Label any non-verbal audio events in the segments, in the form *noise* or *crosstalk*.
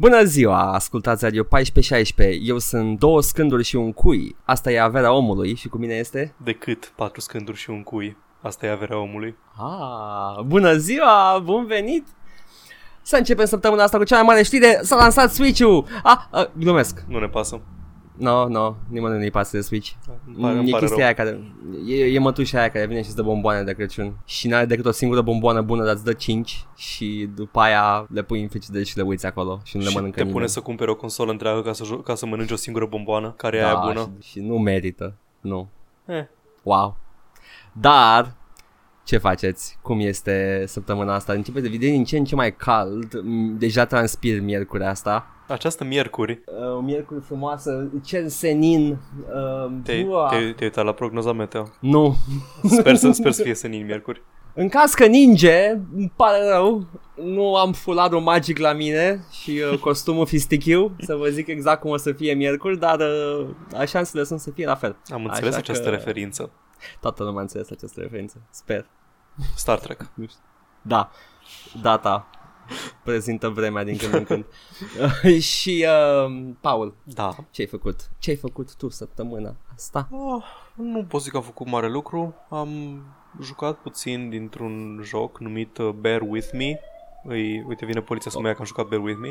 Bună ziua, ascultați Radio 1416, eu sunt două scânduri și un cui, asta e averea omului și cu mine este... Decât patru scânduri și un cui, asta e averea omului. Ah, bună ziua, bun venit! Să începem săptămâna asta cu cea mai mare știre, s-a lansat Switch-ul! Ah, ah glumesc! Nu ne pasă. No, no, nimănui nu-i pasă de Switch. Îmi pare, îmi e pare chestia rău. aia care, e, e mătușa aia care vine și îți dă bomboane de Crăciun și n-are decât o singură bomboană bună, dar îți dă 5 și după aia le pui în frigider și le uiți acolo și nu le și mănâncă te pune nimeni. să cumperi o consolă întreagă ca să, jo- ca să mănânci o singură bomboană, care e da, aia bună. Și, și nu merită, nu. Eh. Wow. Dar, ce faceți? Cum este săptămâna asta? Începe de deveni din ce în ce mai cald. M, Deja transpir miercuri asta. Această miercuri, Uh, o miercuri frumoasă, cer senin. Uh, te-ai, bua. te-ai, te-ai uitat la prognoza meteo. Nu. Sper să, sper să *laughs* fie senin miercuri. În caz că ninge, îmi pare rău, nu am fularul magic la mine și uh, *laughs* costumul fistichiu, să vă zic exact cum o să fie miercuri, dar uh, șansele sunt să fie la fel. Am înțeles Așa această că- referință. Toată lumea a înțeles această referință, sper. Star Trek. Nu știu. Da, data *laughs* prezintă vremea din când în când. *laughs* și, uh, Paul, Da. ce-ai făcut? Ce-ai făcut tu săptămâna asta? Oh, nu pot zic că am făcut mare lucru. Am jucat puțin dintr-un joc numit uh, Bear With Me. Îi, uite, vine poliția să mă ia că am jucat Bear With Me.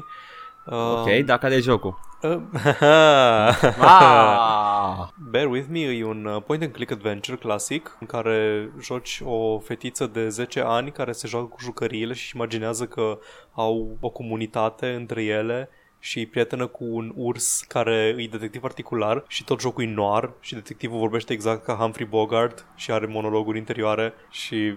Uh, Ok, dar care e jocul? Uh, *laughs* Ah! Bear With Me e un uh, point and click adventure clasic în care joci o fetiță de 10 ani care se joacă cu jucăriile și imaginează că au o comunitate între ele și e prietenă cu un urs care e detectiv particular și tot jocul e noir și detectivul vorbește exact ca Humphrey Bogart și are monologuri interioare și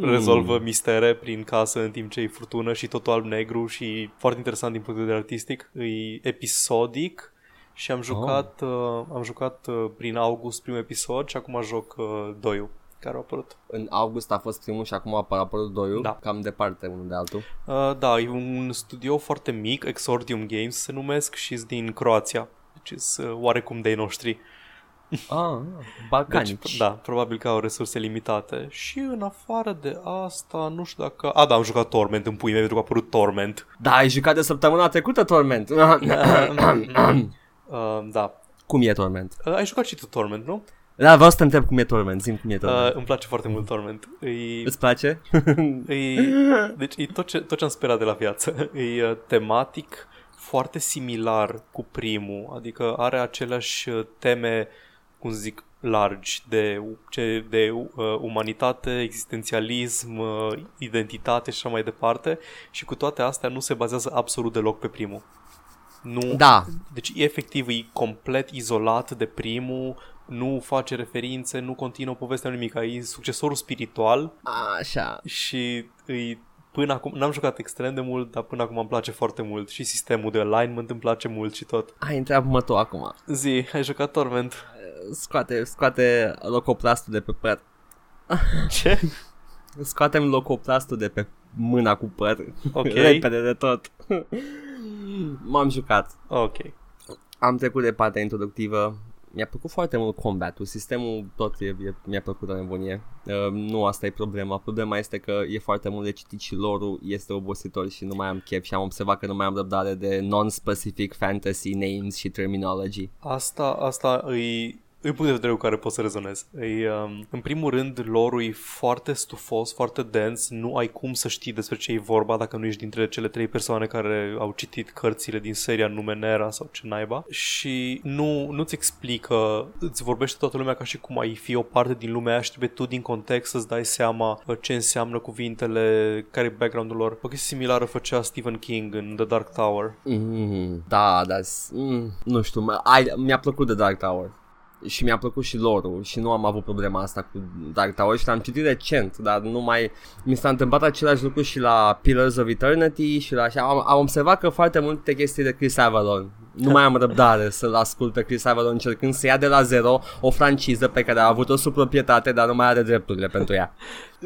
rezolvă mistere prin casă în timp ce e furtună și totul alb-negru și foarte interesant din punct de vedere artistic. E episodic și am jucat, uh, am jucat uh, prin august primul episod și acum joc uh, doiul care a apărut. În august a fost primul și acum a apărut doiul, Da. cam departe unul de altul. Uh, da, e un studio foarte mic, Exordium Games se numesc și sunt din Croația. Deci sunt uh, oarecum de noștri. Ah, Deci, balcanici. da, probabil că au resurse limitate. Și în afară de asta, nu știu dacă... A, da, am jucat Torment în pui mei, pentru că a apărut Torment. Da, ai jucat de săptămâna trecută Torment. *coughs* *coughs* Uh, da. cum e Torment? Uh, ai jucat și tu Torment, nu? Da, vreau să te întreb cum e Torment, zim cum e Torment. Uh, îmi place foarte mult Torment. E, Îți place? *laughs* E, deci e tot ce, tot ce am sperat de la viață. *laughs* E uh, tematic foarte similar cu primul, adică are aceleași uh, teme, cum să zic, largi de, ce, de uh, umanitate, existențialism, uh, identitate și așa mai departe și cu toate astea nu se bazează absolut deloc pe primul. Nu, Da. Deci efectiv e complet izolat de primul, nu face referințe, nu continuă povestea nimic, e succesorul spiritual Așa. și îi, până acum, n-am jucat extrem de mult, dar până acum îmi place foarte mult și sistemul de alignment îmi place mult și tot. Hai, întreabă-mă tu acum. Zi, ai jucat Torment? Scoate, scoate locoplastul de pe păr. *laughs* Ce? Scoatem locoplastul de pe mâna cu păr. Ok. *laughs* Repede de tot. M-am jucat. Ok. Am trecut de partea introductivă. Mi-a plăcut foarte mult combatul, sistemul tot e, e, mi-a plăcut de nebunie. Uh, nu asta e problema, problema este că e foarte mult de citit și lore este obositor și nu mai am chef și am observat că nu mai am răbdare de non-specific fantasy names și terminology. Asta, asta îi, îi punct de vedere cu care pot să rezonez. Îi, um, în primul rând, lore e foarte stufos, foarte dens, nu ai cum să știi despre ce e vorba dacă nu ești dintre cele trei persoane care au citit cărțile din seria Numenera sau ce naiba și nu, nu-ți explică, îți vorbește toată lumea ca și cum ai fi o parte din lumea aia și trebuie tu din context să-ți dai seama uh, ce înseamnă cuvintele, care e background-ul lor. O chestie similară făcea Stephen King în The Dark Tower. Mm, da, dar mm, nu știu, mă- ai, mi-a plăcut de Dark Tower. Și mi-a plăcut și lore și nu am avut problema asta cu Dark Tower și l-am citit recent, dar nu mai... Mi s-a întâmplat același lucru și la Pillars of Eternity și la așa. Am, am observat că foarte multe chestii de Chris Avalon Nu mai am răbdare să-l ascult pe Chris Avalo încercând să ia de la zero o franciză pe care a avut-o sub proprietate, dar nu mai are drepturile pentru ea.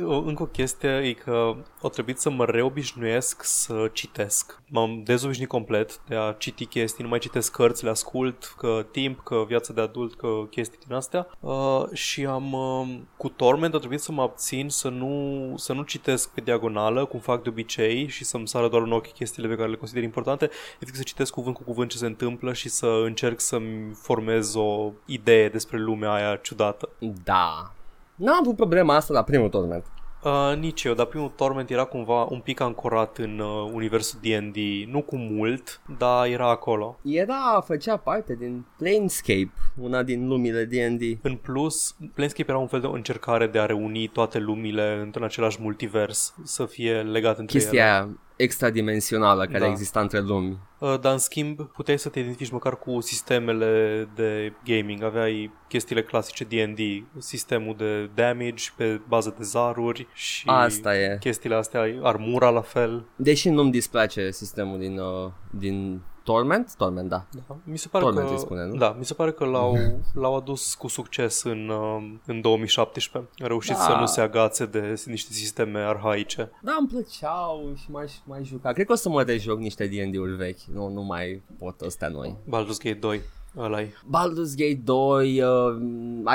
O- Încă o chestie e că o trebuit să mă reobișnuiesc să citesc. M-am dezobișnuit complet de a citi chestii, nu mai citesc cărți, le ascult, că timp, că viață de adult, că chestii din astea. Uh, și am uh, cu Torment a trebuit să mă abțin să nu, să nu citesc pe diagonală, cum fac de obicei, și să-mi sară doar în ochi chestiile pe care le consider importante, efectiv să citesc cuvânt cu cuvânt ce se întâmplă și să încerc să-mi formez o idee despre lumea aia ciudată. Da. N-am avut problema asta la primul torment. Uh, nici eu, dar primul Torment era cumva un pic ancorat în uh, universul D&D, nu cu mult, dar era acolo. Era, făcea parte din Planescape, una din lumile D&D. În plus, Planescape era un fel de încercare de a reuni toate lumile într-un același multivers, să fie legat între ele. Chestia aia extradimensională care Da. exista între lumi. Uh, dar în schimb puteai să te identifici măcar cu sistemele de gaming. Aveai chestiile clasice D&D, sistemul de damage pe bază de zaruri și Asta e. chestiile astea, armura la fel. Deși nu-mi displace sistemul din, uh, din Torment, Torment, da. Da, mi se pare Torment că, îi spune, nu? Da, mi se pare că l-au, *laughs* l-au adus cu succes în, uh, în 2017. A reușit Da. să nu se agațe de niște sisteme arhaice. Da, îmi plăceau și mai, mai juca. Cred că o să mă rejoc niște D&D-uri vechi. Nu, nu mai pot ăstea noi. Baldur's Gate 2, ăla Baldur's Gate 2, uh,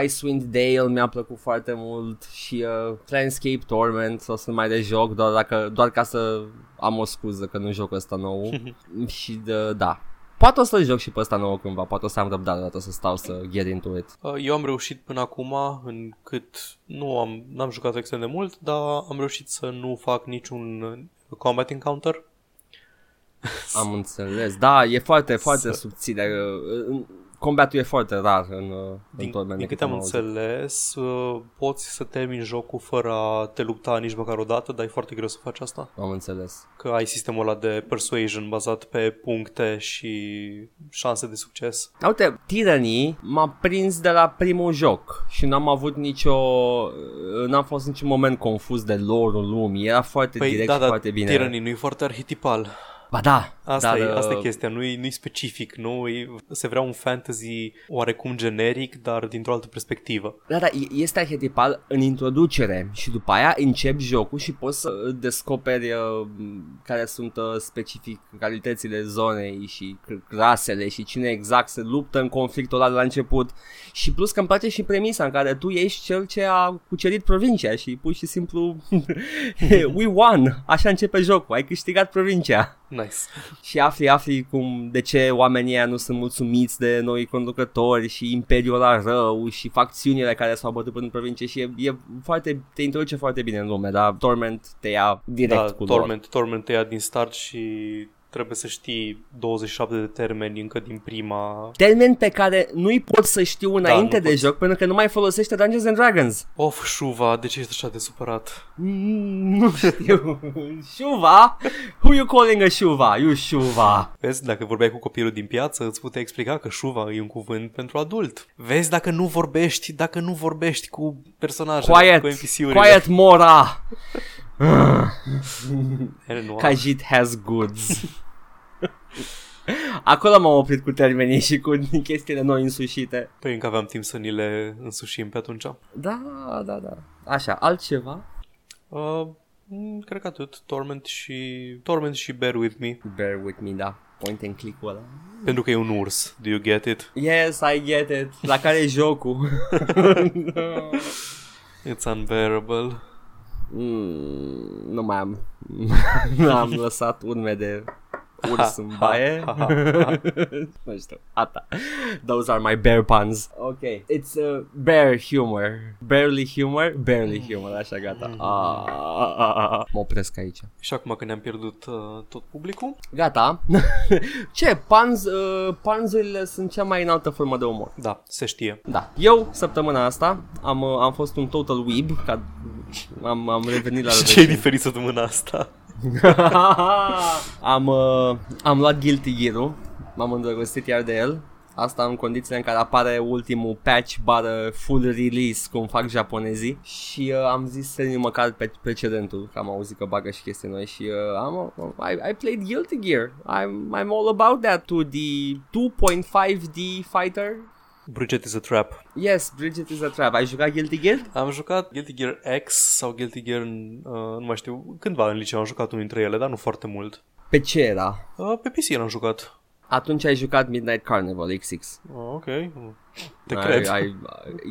Icewind Dale mi-a plăcut foarte mult și uh, Planescape Torment o să mai rejoc doar, dacă, doar ca să am o scuză că nu joc ăsta nou *laughs* și de, da. Poate o să joc și pe ăsta nou cândva, poate o să am răbdare odată să stau să get into it. Uh, Eu am reușit până acum, în cât nu am, n-am jucat extrem de mult, dar am reușit să nu fac niciun uh, combat encounter. *laughs* Am înțeles. Da, e foarte, foarte Să- subțire. uh, Combatul e foarte rar în, uh, în Din, Torment. din cât câte am auzit. înțeles, uh, poți să termini jocul fără a te lupta nici măcar o dată, dar e foarte greu să faci asta. Am înțeles. Că ai sistemul ăla de persuasion bazat pe puncte și șanse de succes. Uite, Tyranny m-a prins de la primul joc și n-am avut nicio... N-am fost niciun moment confuz de lore-ul lumii. Era foarte Păi direct da, și dar foarte bine. Tyranny nu e foarte arhetipal. Ba da, Asta, dar, e, asta e uh, chestia, nu e, nu e specific, nu? E, se vrea un fantasy oarecum generic, dar dintr-o altă perspectivă. Da, da, e- este arhetipal în introducere și după aia începi jocul și poți să descoperi uh, care sunt uh, specific calitățile zonei și c- rasele și cine exact se luptă în conflictul ăla de la început. Și plus că îmi place și premisa în care tu ești cel ce a cucerit provincia și pur și simplu *laughs* we won, așa începe jocul, ai câștigat provincia Nice. *laughs* și afli, afli cum, de ce oamenii ăia nu sunt mulțumiți de noi conducători și imperiul ăla rău și facțiunile care s-au bătut în provincie și e, e foarte, te introduce foarte bine în lume, dar Torment te ia direct Da, cu lor. Torment, Torment te ia din start și trebuie să știi 27 de termeni încă din prima... Termen pe care nu-i pot să știu înainte nu de poți. joc pentru că nu mai folosește Dungeons and Dragons. Of, Shuva, de ce ești așa de supărat? Mm, Nu știu. *laughs* Shuva? Who you calling a Shuva? You Shuva. Vezi, dacă vorbeai cu copilul din piață, îți putea explica că Shuva e un cuvânt pentru adult. Vezi, dacă nu vorbești, dacă nu vorbești cu personajele, Quiet, cu NPC-urile. quiet Mora. Ele nu au. Kajit has goods. Acolo m-am oprit cu termenii și cu chestiile noi însușite. Păi încă aveam timp să ni le însușim pe atunci. Da, da, da. Așa, altceva? Uh, mm, cred că atât. Torment și... Torment și Bear With Me. Bear with me, da. Point and click-ul ăla. Pentru că e un urs. Do you get it? Yes, I get it. La care e jocul? *laughs* *laughs* It's unbearable. Mm, nu mai am. *laughs* am lăsat urme de urs în baie. Ha, ha, ha. *laughs* nu știu. Ata. Those are my bear puns. Ok. It's uh, bear humor. Barely humor. Barely humor. Așa, gata. Ah, ah, ah, ah. Mă opresc aici. Și acum că ne-am pierdut uh, tot publicul, Gata. *laughs* Ce? Panz, uh, panzurile sunt cea mai înaltă formă de umor. da, se știe. Da. Eu, săptămâna asta, am, uh, am fost un total weeb. Ca, am, am revenit la Și ce e rădăcini. diferit săptămâna asta? *laughs* am, uh, am luat Guilty Gear-ul. M-am îndrăgostit iar de el. Asta în condițiile în care apare ultimul patch bară full release, cum fac japonezii și uh, am zis să măcar pe precedentul, că am auzit că bagă și chestii noi și uh, am, uh, I, I played Guilty Gear. I'm, I'm all about that to the 2.5D fighter Bridget is a Trap. Yes, Bridget is a Trap. Ai jucat Guilty Gear? Am jucat Guilty Gear X sau Guilty Gear, uh, nu mai știu, cândva în liceu am jucat unul dintre ele, dar nu foarte mult. Pe ce era? Uh, pe PC l-am jucat. Atunci ai jucat Midnight Carnival XX. Oh, ok. Te cred. Ai, ai,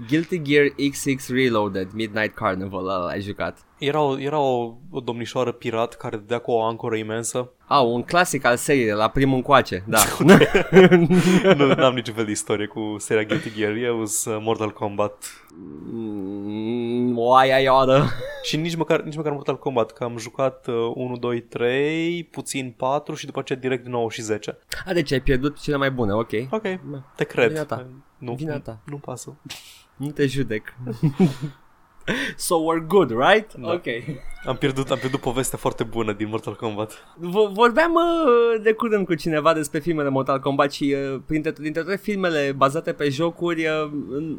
Guilty Gear XX Reloaded, Midnight Carnival, ăla ai jucat. Era, o, era o, o domnișoară pirat care dădea cu o ancoră imensă. Ah, un clasic al seriei, de la primul încoace, da. *laughs* nu am niciun fel de istorie cu seria Guilty Gear, e was uh, Mortal Kombat. Mm, o aia iară. *laughs* Și nici măcar, nici măcar Mortal Kombat, că am jucat uh, 1, 2, 3, puțin 4 și după aceea direct 9 și 10. A, deci ai pierdut cele mai bune, ok. Ok, te cred. Vina ta. Nu, Vina ta. Nu pasă. Nu te judec. *laughs* so we're good, right? Da. Ok. Am pierdut, am pierdut povestea foarte bună din Mortal Kombat. V- vorbeam uh, de curând cu cineva despre filmele Mortal Kombat și uh, printre, dintre toate filmele bazate pe jocuri uh,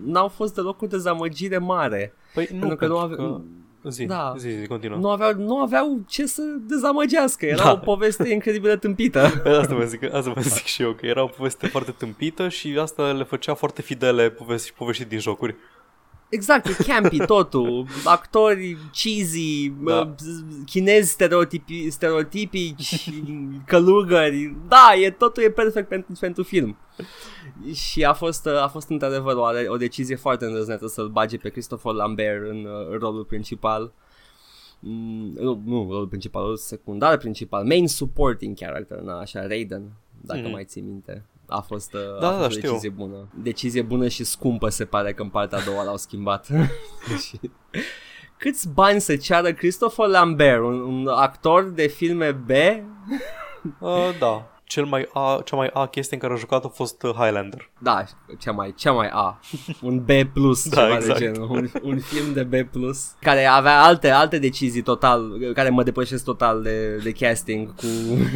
n-au fost deloc o dezamăgire mare. Păi nu, Pentru că nu ave- că... Zi, Da. zi, zi, continuă. Nu aveau, nu aveau ce să dezamăgească, era Da. o poveste incredibil de tâmpită. *laughs* Asta vă zic, asta vă zic și eu, că era o poveste foarte tâmpită și asta le făcea foarte fidele povesti și povești din jocuri. Exact, e campy totul, actori cheesy, Da. da. chinezi stereotipi, stereotipici, călugări, da, e, totul e perfect pentru, pentru film. Și a fost, a fost într-adevăr o, o decizie foarte îndrăznetă să-l bage pe Christopher Lambert în uh, rolul principal. Mm, nu, nu rolul principal, rolul secundar principal, main supporting character, na, așa, Raiden, dacă Mhm. mm-hmm. mai ții minte. A fost, uh, Da, a da, fost o știu. decizie bună. Decizie bună și scumpă se pare că în partea a doua l-au schimbat. *laughs* Și- Câți bani să ceară Christopher Lambert, un, un actor de filme B? Uh, da. Cel mai a, cea mai A chestie în care a jucat a fost uh, Highlander. Da, cea mai, cea mai A. *laughs* Un B plus, Da, ceva exact. de genul. Un, un film de B plus. Care avea alte, alte decizii total, care mă depășesc total de, de casting cu,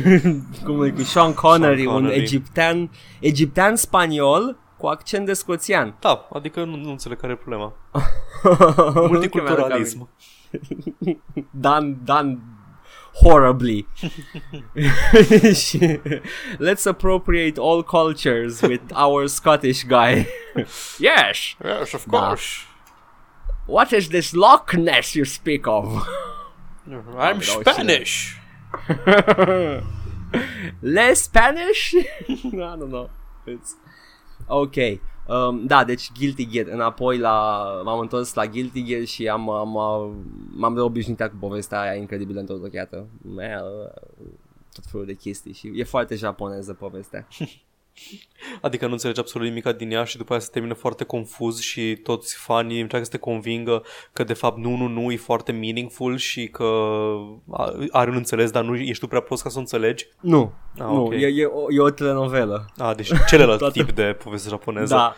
*laughs* cum e, cu Sean Connery, Sean un Connery. egiptean, egiptean spaniol cu accent de scoțian. Da, adică nu, nu înțeleg care e problema. *laughs* Multiculturalism. Multiculturalism. done, done horribly. *laughs* Let's appropriate all cultures with *laughs* our Scottish guy. yes. Yes, of Da. course. What is this Loch Ness you speak of? *laughs* I'm Spanish. Less Spanish? I don't know. It's... Ok. Um, da, deci Guilty Gear. Înapoi la... M-am întors la Guilty Gear și am, am, am, m-am reobișnuit cu povestea aia incredibilă întotdeauna. Tot felul de chestii și e foarte japoneză povestea. *laughs* Adică nu înțelegi absolut nimic din ea și după aia se termină foarte confuz și toți fanii încearcă să te convingă că de fapt nu, nu, nu, e foarte meaningful și că a- are un înțeles, dar nu ești tu prea prost ca să o înțelegi. Nu, Ah, nu, ok. e, e, o, e o telenovelă. A, deci celălalt Toată- *laughs* tip de poveste japoneză. Da.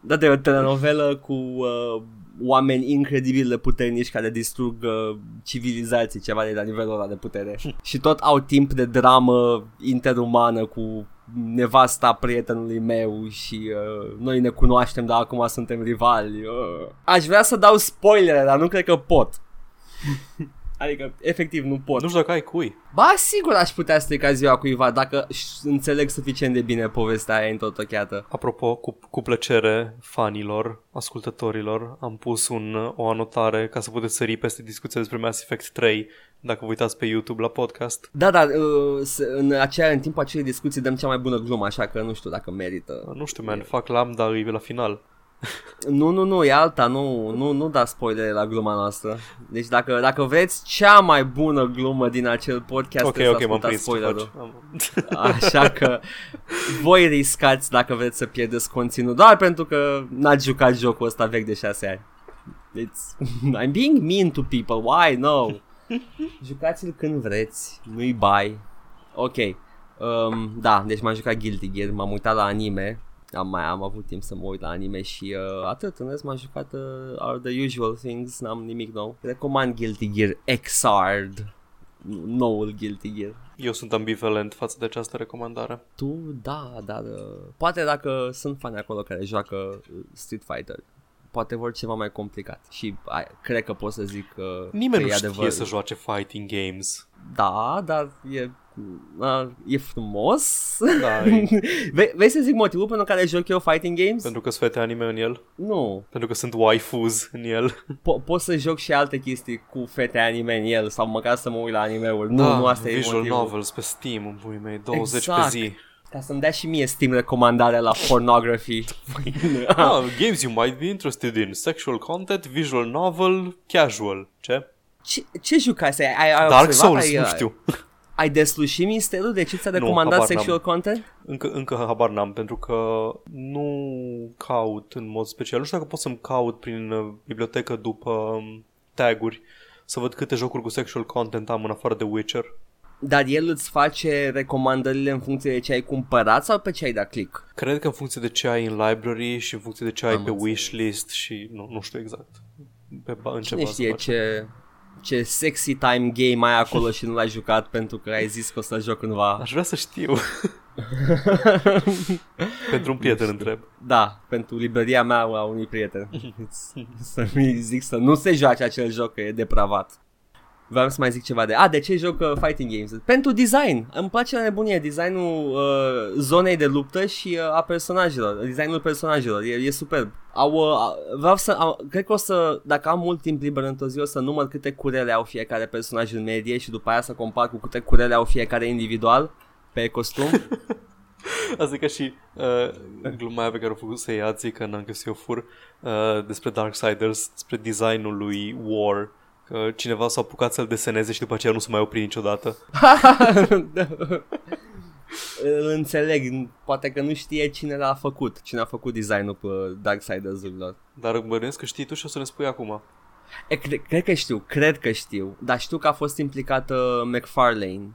Da, de o telenovelă cu uh, oameni incredibil de puternici care distrug uh, civilizații, ceva de la nivelul ăla de putere. și tot au timp de dramă interumană cu nevasta prietenului meu și uh, noi ne cunoaștem, dar acum suntem rivali. Uh. Aș vrea să dau spoilere, dar nu cred că pot. *laughs* adică, efectiv, nu pot. Nu știu dacă ai cui. Ba, sigur aș putea strica ziua cuiva dacă ș- înțeleg suficient de bine povestea aia întotocheată. Apropo, cu, cu plăcere fanilor, ascultătorilor, am pus un, o anotare ca să puteți sări peste discuția despre Mass Effect 3 dacă vă uitați pe YouTube la podcast. Da, dar uh, s- în, aceea, în timpul acelei discuții dăm cea mai bună glumă, așa că nu știu dacă merită. Nu știu, man, fac lambda, e la final. Nu, nu, nu, e alta, nu, nu, nu da spoilere la gluma noastră. Deci dacă, dacă vreți cea mai bună glumă din acel podcast, ok, trebuie ok, să m-am ascultați prins ce spoilerul. faci. Am- Așa că voi riscați dacă vreți să pierdeți conținut doar pentru că n-ați jucat jocul ăsta vechi de 6 ani. It's... I'm being mean to people, why? No. Jucați-l când vreți, nu-i bai. Ok. Um, da, deci m-am jucat Guilty Gear, m-am uitat la anime. Am mai am avut timp să mă uit la anime și uh, atât, în rest m-am jucat uh, are the usual things, n-am nimic nou. Recomand Guilty Gear Xrd noul Guilty Gear. Eu sunt ambivalent față de această recomandare. Tu, da, dar uh, poate dacă sunt fani acolo care joacă uh, Street Fighter, poate vor ceva mai complicat și ai, cred că pot să zic că Nimeni că nu e știe adevăr. să joace fighting games. Da, dar e, uh, e frumos. Da, *laughs* e- Ve- vei să zic motivul pentru care joc eu fighting games? pentru că sunt fete anime în el. Nu. Pentru că sunt waifus în el. *laughs* Po- pot să joc și alte chestii cu fete anime în el sau măcar să mă uit la anime-uri. Nu, da, nu asta e visual motivul. novels pe Steam, în puii mei, 20 Exact. pe zi. Ca să-mi dea și mie Steam recomandarea la pornography. *laughs* Ah, games you might be interested in. Sexual content, visual novel, casual. Ce? ce, ce jucai? Ai, ai, ai Dark observat? Souls, ai, nu știu. *laughs* Ai deslușit misterul de ce ți-a Nu, recomandat habar sexual content? Încă, încă habar n-am, pentru că nu caut în mod special. Nu știu dacă pot să-mi caut prin uh, bibliotecă după um, taguri să văd câte jocuri cu sexual content am în afară de Witcher. Dar el îți face recomandările în funcție de ce ai cumpărat sau pe ce ai dat click? Cred că în funcție de ce ai în library și în funcție de ce ai Am pe înțeles. wishlist și nu, nu știu exact. Pe ba- în ce Cine bază știe face. ce, ce sexy time game ai acolo și nu l-ai jucat pentru că ai zis că o să joc cândva. Aș vrea să știu. *laughs* pentru un prieten întreb. Da, pentru librăria mea a unui prieten. *laughs* Să-mi zic să nu se joace acel joc, că e depravat. Vreau să mai zic ceva de... A, de ce joc uh, fighting games? Pentru design. Îmi place la nebunie designul uh, zonei de luptă și uh, a personajelor. Designul personajelor. E, e superb. Au, uh, vreau să... Au, cred că o să... Dacă am mult timp liber într-o zi, o să număr câte curele au fiecare personaj în medie și după aia să compar cu câte curele au fiecare individual pe costum. *laughs* Asta e ca și uh, gluma aia pe care o făcut să iații, că n-am găsit o fur, uh, despre Darksiders, despre designul lui War, că cineva s-a apucat să-l deseneze și după aceea nu se mai opri niciodată. *laughs* Îl înțeleg, poate că nu știe cine l-a făcut, cine a făcut designul pe Darksiders-urilor. Dar bănuiesc că știi tu și o să ne spui acum. E, cre- cred că știu, cred că știu, dar știu că a fost implicată McFarlane *laughs*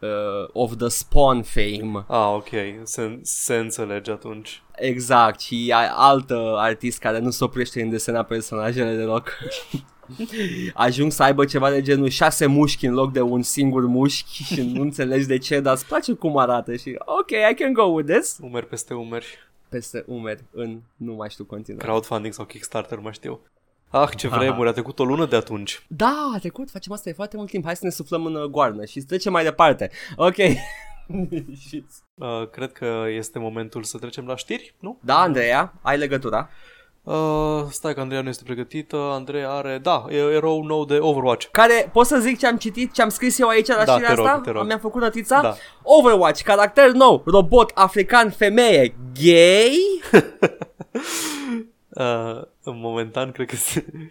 uh, of the Spawn fame. Ah, ok, se, se înțelege atunci. Exact, și a- altă artist care nu se oprește în desena personajele deloc. *laughs* Ajung să aibă ceva de genul șase mușchi în loc de un singur mușchi și *laughs* nu înțelegi de ce, dar îți place cum arată și ok, I can go with this. Umeri peste umeri. Peste umeri în nu mai știu continuare. Crowdfunding sau Kickstarter, nu mai știu. Ah, ce vremuri, a trecut o lună de atunci. Da, a trecut, facem asta de foarte mult timp. Hai să ne suflăm în uh, goarnă și să trecem mai departe. Ok. Și- *laughs* Uh, cred că este momentul să trecem la știri, nu? da, Andreea, ai legătura? Uh, stai că Andreea nu este pregătită. Andreea are, da, e erou nou de Overwatch. Care, pot să zic ce am citit, ce am scris eu aici la Da, știrea te rog, asta? te rog. Mi-am făcut notița? Da. Overwatch, caracter nou, robot, african, femeie, gay? *laughs* Uh, în momentan, cred că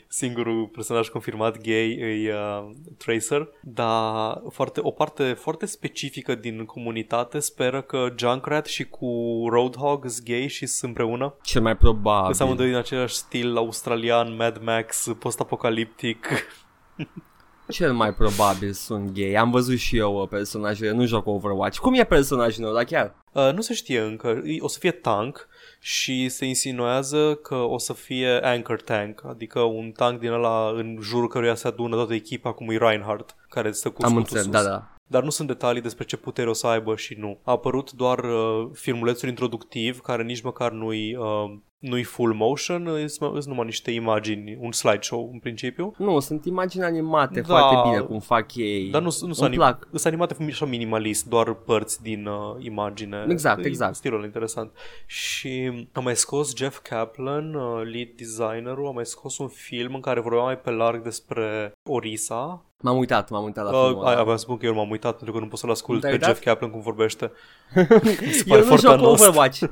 singurul personaj confirmat gay e uh, Tracer, dar foarte, o parte foarte specifică din comunitate speră că Junkrat și cu Roadhog sunt gay și sunt împreună. Cel mai Că sunt probabil. amândoi din același stil australian, Mad Max, post-apocaliptic. *laughs* Cel mai probabil sunt gay. Am văzut și eu uh, personajele, nu joc Overwatch. Cum e personajul meu, da chiar? Uh, nu se știe încă. E- O să fie tank și se insinuează că o să fie anchor tank, adică un tank din ăla în jurul căruia se adună toată echipa, cum e Reinhardt, care stă cu Am scutul înțeles, sus. da, da. Dar nu sunt detalii despre ce putere o să aibă și nu. A apărut doar uh, filmulețul introductiv, care nici măcar nu-i, uh, nu-i full motion, sunt numai niște imagini, un slideshow în principiu. Nu, sunt imagini animate Da. foarte bine cum fac ei. Dar nu, nu sunt Îmi anim- plac. sunt animate așa minimalist, doar părți din uh, imagine. Exact, E exact. Stilul ăla interesant. Și a mai scos Jeff Kaplan, uh, lead designerul, a mai scos un film în care vorbea mai pe larg despre Orisa. M-am uitat, m-am uitat la Uh, filmul ai, ăla. aveam să spun că eu m-am uitat pentru că nu pot să-l ascult Nu pe te-ai Jeff Kaplan cum vorbește. *laughs* Se Eu pare nu foarte joc anost. Overwatch. *laughs*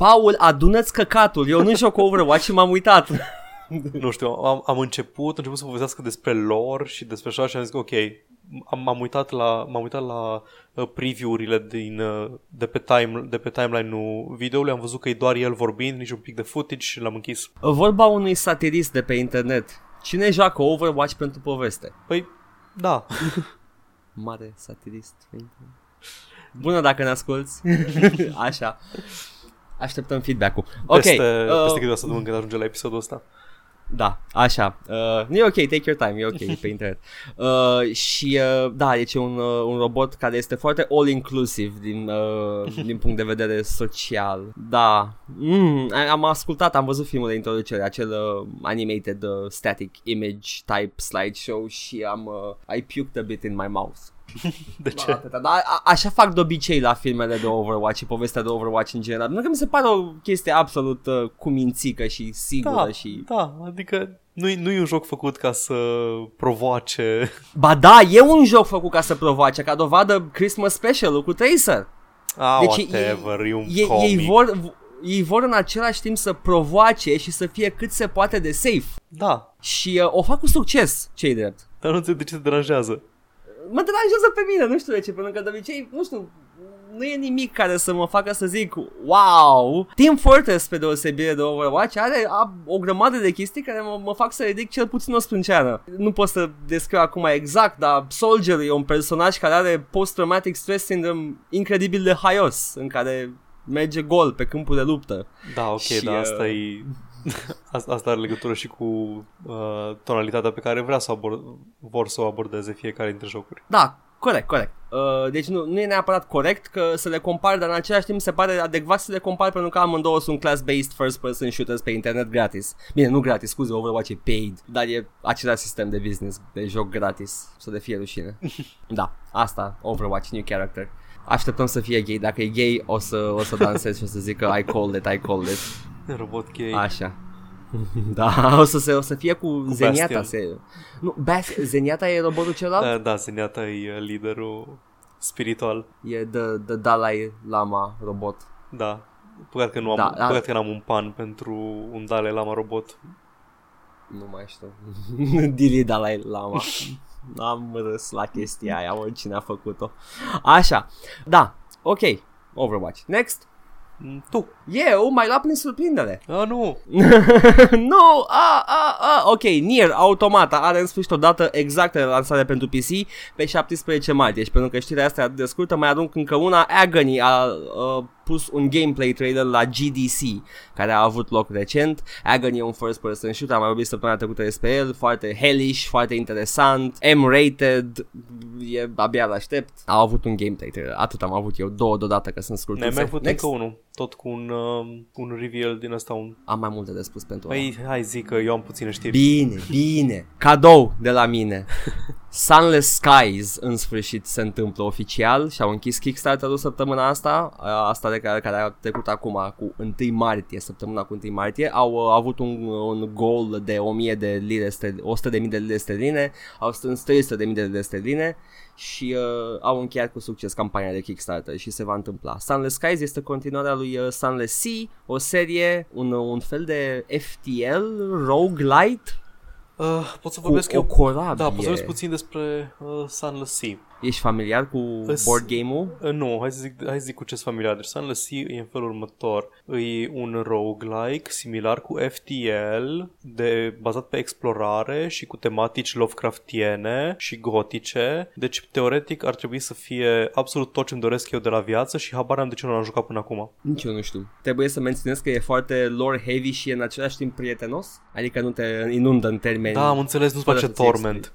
Paul, adună-ți căcatul. Eu nu joc Overwatch și m-am uitat. Nu știu, am, am început, am început să povestească despre lore și despre așa și am zis că ok, am, m-am uitat la, m-am uitat la uh, preview-urile din, uh, de, pe time, de pe timeline-ul videoului, am văzut că e doar el vorbind, nici un pic de footage și l-am închis. Vorba unui satirist de pe internet. Cine joacă Overwatch pentru poveste? Păi, da, *laughs* Mare satirist pe internet. Bună dacă ne asculti. *laughs* Așa. Așteptăm feedback-ul. Ok. peste, uh, peste câteva săptămâni când ajunge la episodul ăsta. Da, așa. Uh, e ok, take your time, e ok, e pe *laughs* internet. Uh, și uh, da, deci e un, uh, un robot care este foarte all-inclusive din, uh, din punct de vedere social. Da, mm, am ascultat, am văzut filmul de introducere, acel uh, animated uh, static image type slideshow și am uh, I puked a bit in my mouth. *laughs* De ce? Atâta, dar a, așa fac de obicei la filmele de Overwatch și povestea de Overwatch în general. Nu că mi se pare o chestie absolut uh, cumințică și sigură Da, și... da, adică nu-i, nu e un joc făcut ca să provoace Ba da, e un joc făcut ca să provoace, ca dovadă Christmas Special cu Tracer. Ah, Deci whatever, e un E, comic. ei, vor, ei vor în același timp să provoace și să fie cât se poate de safe. Da, Și uh, o fac cu succes, cei drept. dar nu înțeleg de ce te deranjează. Mă deranjează pe mine, nu știu de ce, pentru că de obicei, nu știu, nu e nimic care să mă facă să zic wow. Team Fortress, pe deosebire de Overwatch, are a, o grămadă de chestii care mă, mă fac să ridic cel puțin o sprânceană. Nu pot să descriu acum exact, dar Soldier e un personaj care are post-traumatic stress syndrome incredibil de haios, în care merge gol pe câmpul de luptă. Da, ok, Și, dar uh, asta e... *laughs* Asta, asta are legătură și cu uh, tonalitatea pe care vrea să abord, vor să o abordeze fiecare dintre jocuri. Da, corect, corect. Uh, deci nu, nu e neapărat corect că să le compar, dar în același timp se pare adecvat să le compar pentru că amândouă sunt class-based first-person shooters pe internet gratis. Bine, nu gratis, scuze, Overwatch e paid, dar e același sistem de business, de joc gratis, să le fie rușine. *laughs* da, asta, Overwatch, new character. Așteptăm să fie gay, dacă e gay o să, o să dansez și o să zic că I called it, I called it. *laughs* Robot gay. Așa. *laughs* Da, o să, se, o să fie cu, cu Zeniata. Bastion. Se, nu, Bas, Zeniata e robotul celălalt? Da, da, Zenyatta e uh, liderul spiritual. E The, the Dalai Lama robot. Da. Păcat că nu am, Da, da. păcat că n-am un pan pentru un Dalai Lama robot. Nu mai știu. *laughs* Dili Dalai Lama. Am râs la chestia aia, oricine a făcut-o. Așa, da, ok, Overwatch. Next. Mm, Tu. Eu mai luat prin surprindere. A, nu. *laughs* nu, a, a, a, ok, Nier Automata are în sfârșit o dată exactă de lansare pentru PC pe 17 martie și pentru că știrea asta e atât de scurtă, mai adunc încă una, Agony a, a pus un gameplay trailer la GDC care a avut loc recent. Agony e un first person shooter, am mai vorbit săptămâna trecută despre el, foarte hellish, foarte interesant, M-rated, e abia l-aștept. Au avut un gameplay trailer, atât am avut eu, două deodată că sunt scurte. Ne-ai mai avut încă unul. Tot cu un, uh, un reveal din ăsta. Un... Am mai multe de spus pentru ăla. Păi, hai zic că eu am puține știri. Bine, bine. Cadou de la mine. *laughs* Sunless Skies în sfârșit se întâmplă oficial și au închis Kickstarter-ul săptămâna asta, asta de care, care a trecut acum cu 1 martie, săptămâna cu 1 martie, au uh, avut un, un goal de 1000 de lire, sterline, 100 de mii de lire sterline, au strâns 300 de mii de lire sterline și uh, au încheiat cu succes campania de Kickstarter și se va întâmpla. Sunless Skies este continuarea lui uh, Sunless Sea, o serie, un, un fel de FTL, roguelite, Uh, pot să cu vorbesc o eu... corabie. Da, pot să vorbesc puțin despre uh, Sunless Sea. Ești familiar cu Îs- board game-ul? Uh, nu, hai să, zic, hai să zic cu ce sunt familiar. Deci Sunless Sea e în felul următor. E un roguelike similar cu FTL, de, bazat pe explorare și cu tematici Lovecraftiene și gotice. Deci, teoretic, ar trebui să fie absolut tot ce-mi doresc eu de la viață și habar am de ce nu l-am jucat până acum. Nici eu nu știu. Trebuie să menționez că e foarte lore heavy și e în același timp prietenos. Adică nu te inundă în termeni. Da, am înțeles, nu-ți fără place să-ți Torment.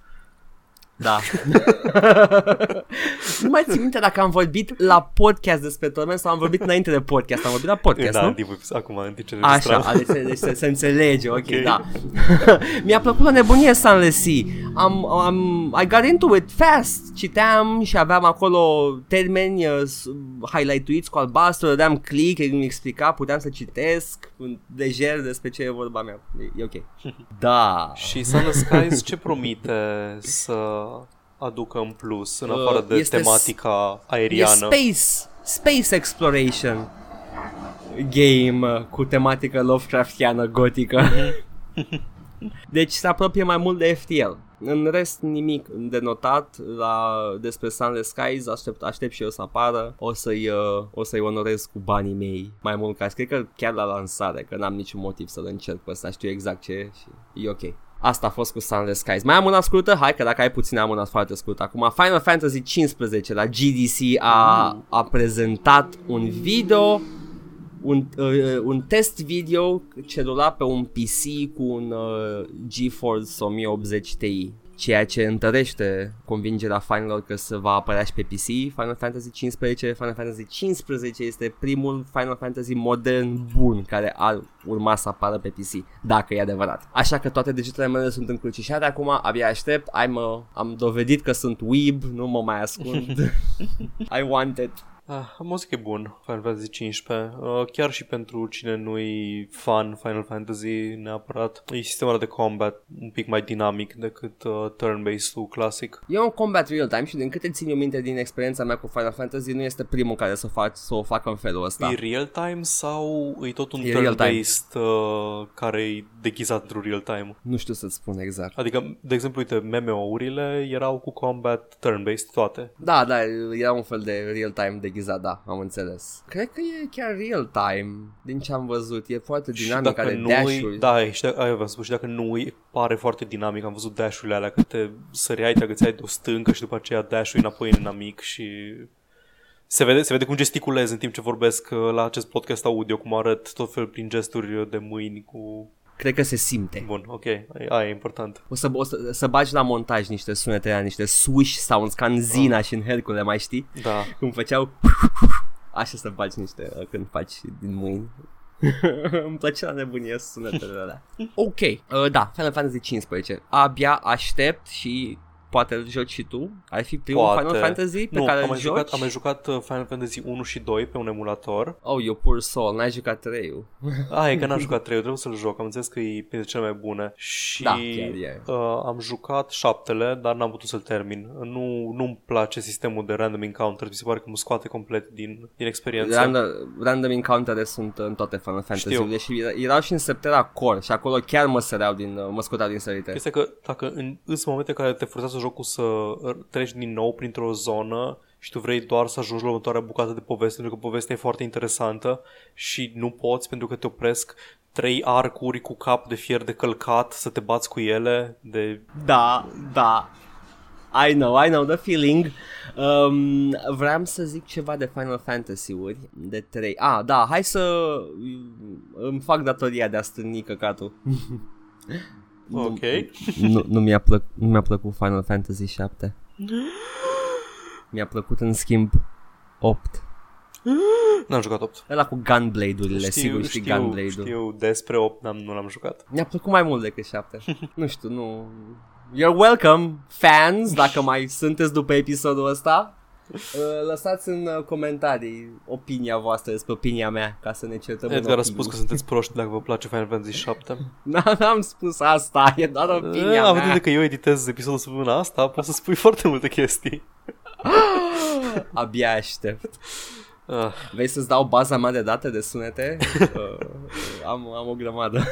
Da. *laughs* nu mai țin minte dacă am vorbit la podcast despre Torment sau am vorbit înainte de podcast. Am vorbit la podcast, da, nu? în timpul, acum, în timp ce Așa, înregistram. deci, deci se, se înțelege, ok, Ok. da. *laughs* Mi-a plăcut la nebunie Sunless Sea. Am, am, I got into it fast. Citeam și aveam acolo termeni uh, s- highlight-uiți cu albastru, dădeam click, îmi explica, puteam să citesc în- lejer despre ce e vorba mea. E, e ok. *laughs* Da. Și Sunless Skies ce promite să aducă în plus, în Uh, afară de este s- tematica E aeriană? space, space exploration game uh, cu tematică Lovecraftiană gotică. *laughs* deci se apropie mai mult de FTL. În rest nimic de notat la despre Sunless Skies, aștept, aștept și eu să apară. O să-i, uh, o să-i onorez cu banii mei mai mult ca cred că chiar la lansare, că n-am niciun motiv să-l încerc pe ăsta, știu exact ce e și e ok. Asta a fost cu Sunless Skies. Mai am una scurtă? Hai că dacă ai puțin am una foarte scurtă. Acum Final Fantasy 15 la GDC a, a prezentat un video un, uh, un test video ce rula pe un PC cu un uh, GeForce 1080 Ti ceea ce întărește convingerea fanilor că se va apărea și pe PC Final Fantasy 15 Final Fantasy 15 este primul Final Fantasy modern bun care ar urma să apară pe PC dacă e adevărat. Așa că toate degetele mele sunt încrucișate acum abia aștept. I'm a, am dovedit că sunt weeb nu mă mai ascund. *laughs* I want it Ah, muzică e bun, Final Fantasy 15. Uh, chiar și pentru cine nu-i fan Final Fantasy neapărat. E sistemul de combat un pic mai dinamic decât uh, turn-based-ul clasic. E un combat real-time și din câte țin eu minte din experiența mea cu Final Fantasy nu este primul care să, fac, să o facă în felul ăsta. E real-time sau e tot un E turn-based uh, care e deghizat într-un real-time? Nu știu să-ți spun exact. Adică, de exemplu, uite, MMO-urile erau cu combat turn-based toate. Da, da, era un fel de real-time deghizat, da, am înțeles. Cred că e chiar real-time, din ce am văzut. E foarte dinamic, și dacă are nu dash-uri. Da, și dacă, aia v-am spus, și dacă nu îi pare foarte dinamic, am văzut dash-urile alea, că te săreai, te agățai de o stâncă și după aceea dash-ul înapoi în inamic și se vede, se vede cum gesticulez în timp ce vorbesc uh, la acest podcast audio, cum arăt tot fel prin gesturi de mâini cu... Cred că se simte. Bun, ok, aia e important. O să, o să, să bagi la montaj niște sunete, aia, niște swish sounds ca în Zina și în Hercule, mai știi? Da. Cum făceau Așa să bagi niște uh, când faci din mâini *laughs* Îmi place la nebunie sunetele alea Ok, uh, da, Final Fantasy 15 Abia aștept și poate îl joci și tu Ar fi primul Poate. Final Fantasy pe nu, care am îl mai, joci jucat, am mai jucat uh, Final Fantasy 1 și 2 pe un emulator. Oh, you poor soul, n-ai jucat 3 *laughs* Ah, e că n-am *laughs* jucat 3 trebuie să-l joc. Am înțeles că e printre cele mai bune. Și Da, chiar e. uh, am jucat șaptele, dar n-am putut să-l termin. Nu, nu-mi place sistemul de random encounter. Mi se pare că mă scoate complet din, din experiență. Random, random encountere sunt în toate Final Fantasy-urile și era- erau și în Septera Core și acolo chiar mă săreau din, uh, mă scoteau din sărite. Este că dacă în, în momente în care te forțează jocul să treci din nou printr-o zonă și tu vrei doar să ajungi la următoarea bucată de poveste, pentru că povestea e foarte interesantă și nu poți pentru că te opresc trei arcuri cu cap de fier de călcat să te bați cu ele de Da, da. I know, I know the feeling. Um, vreau să zic ceva de Final Fantasy-uri, de 3. Ah, da, hai să îmi fac datoria de a stârni căcatul. *laughs* Ok. nu, nu, mi-a plăc, nu mi-a plăcut Final Fantasy 7. Mi-a plăcut în schimb 8. N-am jucat 8. Ăla cu Gunblade-urile, sigur știi știu, Gunblade-ul. știu despre 8, n-am, nu l-am jucat. Mi-a plăcut mai mult decât 7. *laughs* nu știu, nu... You're welcome, fans, dacă *laughs* mai sunteți după episodul ăsta. Uh, Lăsați în uh, comentarii opinia voastră despre opinia mea ca să ne certăm în Edgar a opinii. spus că sunteți proști dacă vă place Final Fantasy 7. N- *laughs* N-am spus asta, e doar opinia Având mea. de că eu editez episodul săptămâna asta, poți să spui foarte multe chestii. *gasps* Abia aștept. Ah, Vrei să-ți dau baza mea de date de sunete? *laughs* uh, am, am o grămadă. *laughs*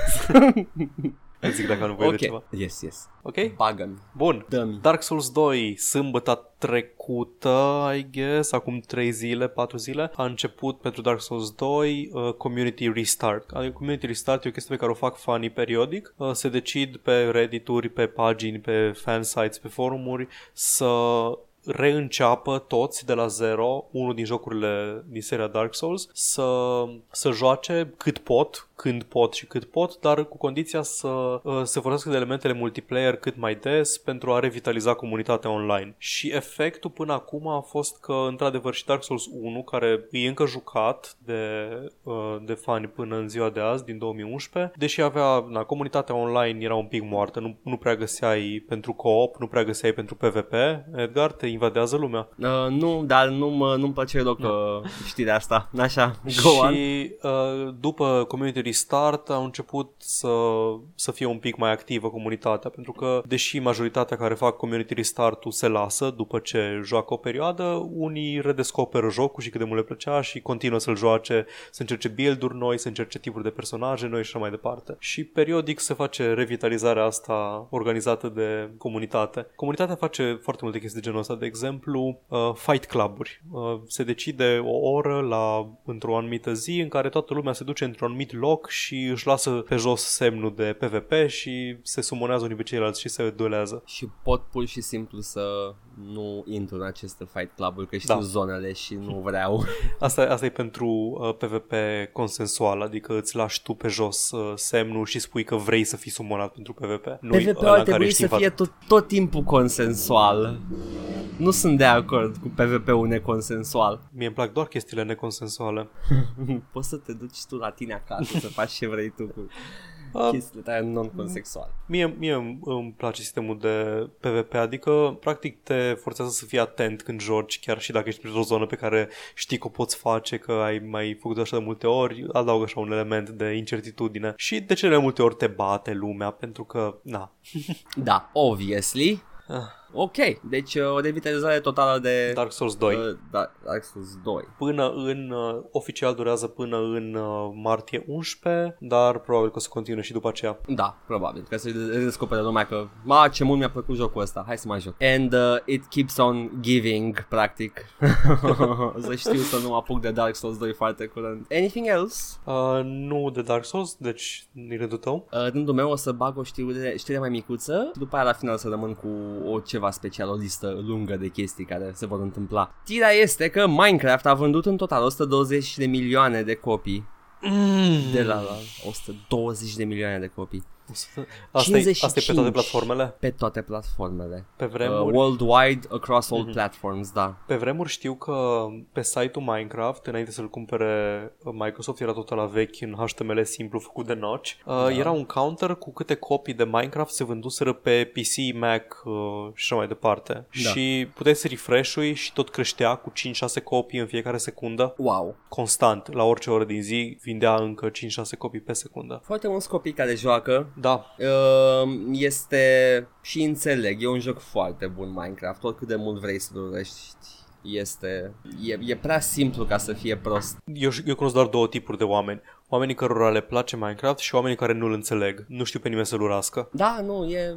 îți zic dacă am nevoie de ok, ceva. yes, yes. Ok? Bagă-mi. Bun. Dă-mi. Dark Souls 2, sâmbătă trecută, I guess, acum 3 zile, 4 zile, a început pentru Dark Souls 2 uh, Community Restart. Adică Community Restart e o chestie pe care o fac fanii periodic. Uh, se decid pe Reddit-uri, pe pagini, pe fansites, pe forumuri să reînceapă toți de la zero unul din jocurile din seria Dark Souls să, să joace cât pot, când pot și cât pot, dar cu condiția să uh, se folosească de elementele multiplayer cât mai des pentru a revitaliza comunitatea online. Și efectul până acum a fost că, într-adevăr, și Dark Souls 1, care e încă jucat de, uh, de fani până în ziua de azi, din 2011, deși avea, na, comunitatea online era un pic moartă, nu, nu prea găseai pentru co-op, nu prea găseai pentru PvP. Edgar, te invadează lumea. Uh, nu, dar nu mă, nu-mi place deloc uh, știrea asta. Așa, *laughs* go on. și uh, după Community Restart au început să, să fie un pic mai activă comunitatea, pentru că deși majoritatea care fac Community Restart-ul se lasă după ce joacă o perioadă, unii redescoperă jocul și cât de mult le plăcea și continuă să-l joace, să încerce build-uri noi, să încerce tipuri de personaje noi și așa mai departe. Și periodic se face revitalizarea asta organizată de comunitate. Comunitatea face foarte multe chestii de genul ăsta, de exemplu, uh, fight cluburi. Uh, se decide o oră la într-o anumită zi în care toată lumea se duce într-un anumit loc și își lasă pe jos semnul de PvP și se sumonează unii pe ceilalți și se duelează. Și pot pur și simplu să nu intru în aceste fight club-uri, că știu Da. zonele și nu vreau. *laughs* Asta, asta e pentru uh, PvP consensual, adică îți lași tu pe jos uh, semnul și spui că vrei să fii sumonat pentru PvP. Nu PvP ar trebui să fie tot, tot timpul consensual. Nu sunt de acord cu PvP-ul neconsensual. Mie îmi plac doar chestiile neconsensuale. *laughs* Poți să te duci tu la tine acasă să faci ce vrei tu cu Uh, chestiile tale non-consexuale. Mie, mie îmi, îmi place sistemul de PvP, adică practic te forțează să fii atent când joci, chiar și dacă ești într-o zonă pe care știi că o poți face, că ai mai făcut așa de multe ori, adaugă așa un element de incertitudine și de cele mai multe ori te bate lumea pentru că, na, Da, obviously. Ah. Ok, deci uh, o revitalizare totală de Dark Souls 2. Uh, da, Dark Souls 2. Până în, uh, oficial durează până în uh, martie 11, dar probabil că o să continue și după aceea. Da, probabil, că se redescoperă lumea că Ma, ce mult mi-a plăcut jocul ăsta, hai să mai joc And uh, it keeps on giving, practic *laughs* Să știu să nu mă apuc de Dark Souls 2 foarte curând Anything else? Uh, nu de Dark Souls, deci e rândul tău. Uh, rândul meu o să bag o știre, știre mai micuță După aia la final să rămân cu o ceva special, o listă lungă de chestii care se vor întâmpla. Tira este că Minecraft a vândut în total 120 de milioane de copii. Mm. De la, la 120 de milioane de copii Asta e, asta e pe toate 55. platformele? Pe toate platformele Pe uh, vremuri, Worldwide, across all Mhm. platforms, da pe vremuri știu că pe site-ul Minecraft, înainte să-l cumpere Microsoft, era tot la vechi în HTML simplu făcut de notch. Uh, Da. Era un counter cu câte copii de Minecraft se vânduseră pe PC, Mac uh, și așa mai departe. Da. Și puteai să refresh și tot creștea cu 5-6 copii în fiecare secundă. Wow Constant, la orice oră din zi, vindea încă 5-6 copii pe secundă. Foarte mulți copii care joacă Da, uh, Este Și înțeleg, e un joc foarte bun Minecraft Oricât de mult vrei să-l urăști este e, e prea simplu ca să fie prost Eu, eu cunosc doar două tipuri de oameni. Oamenii cărora le place Minecraft și oamenii care nu-l înțeleg. Nu știu pe nimeni să-l urască. Da, nu, e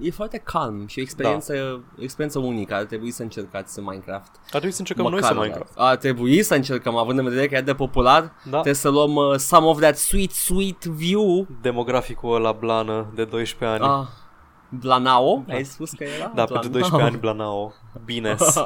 E foarte calm și o experiență, da. experiență unică. Ar trebui să încercați Minecraft. Ar trebui să încercăm noi Măcar să o Minecraft. dată. Ar trebui să încercăm, având în vedere că e de popular. Da. Trebuie să luăm uh, some of that sweet, sweet view. Demograficul ăla blană de 12 ani. Ah, Blanao, ai spus că era? da, pentru 12 ani Blanao. Bines. *laughs*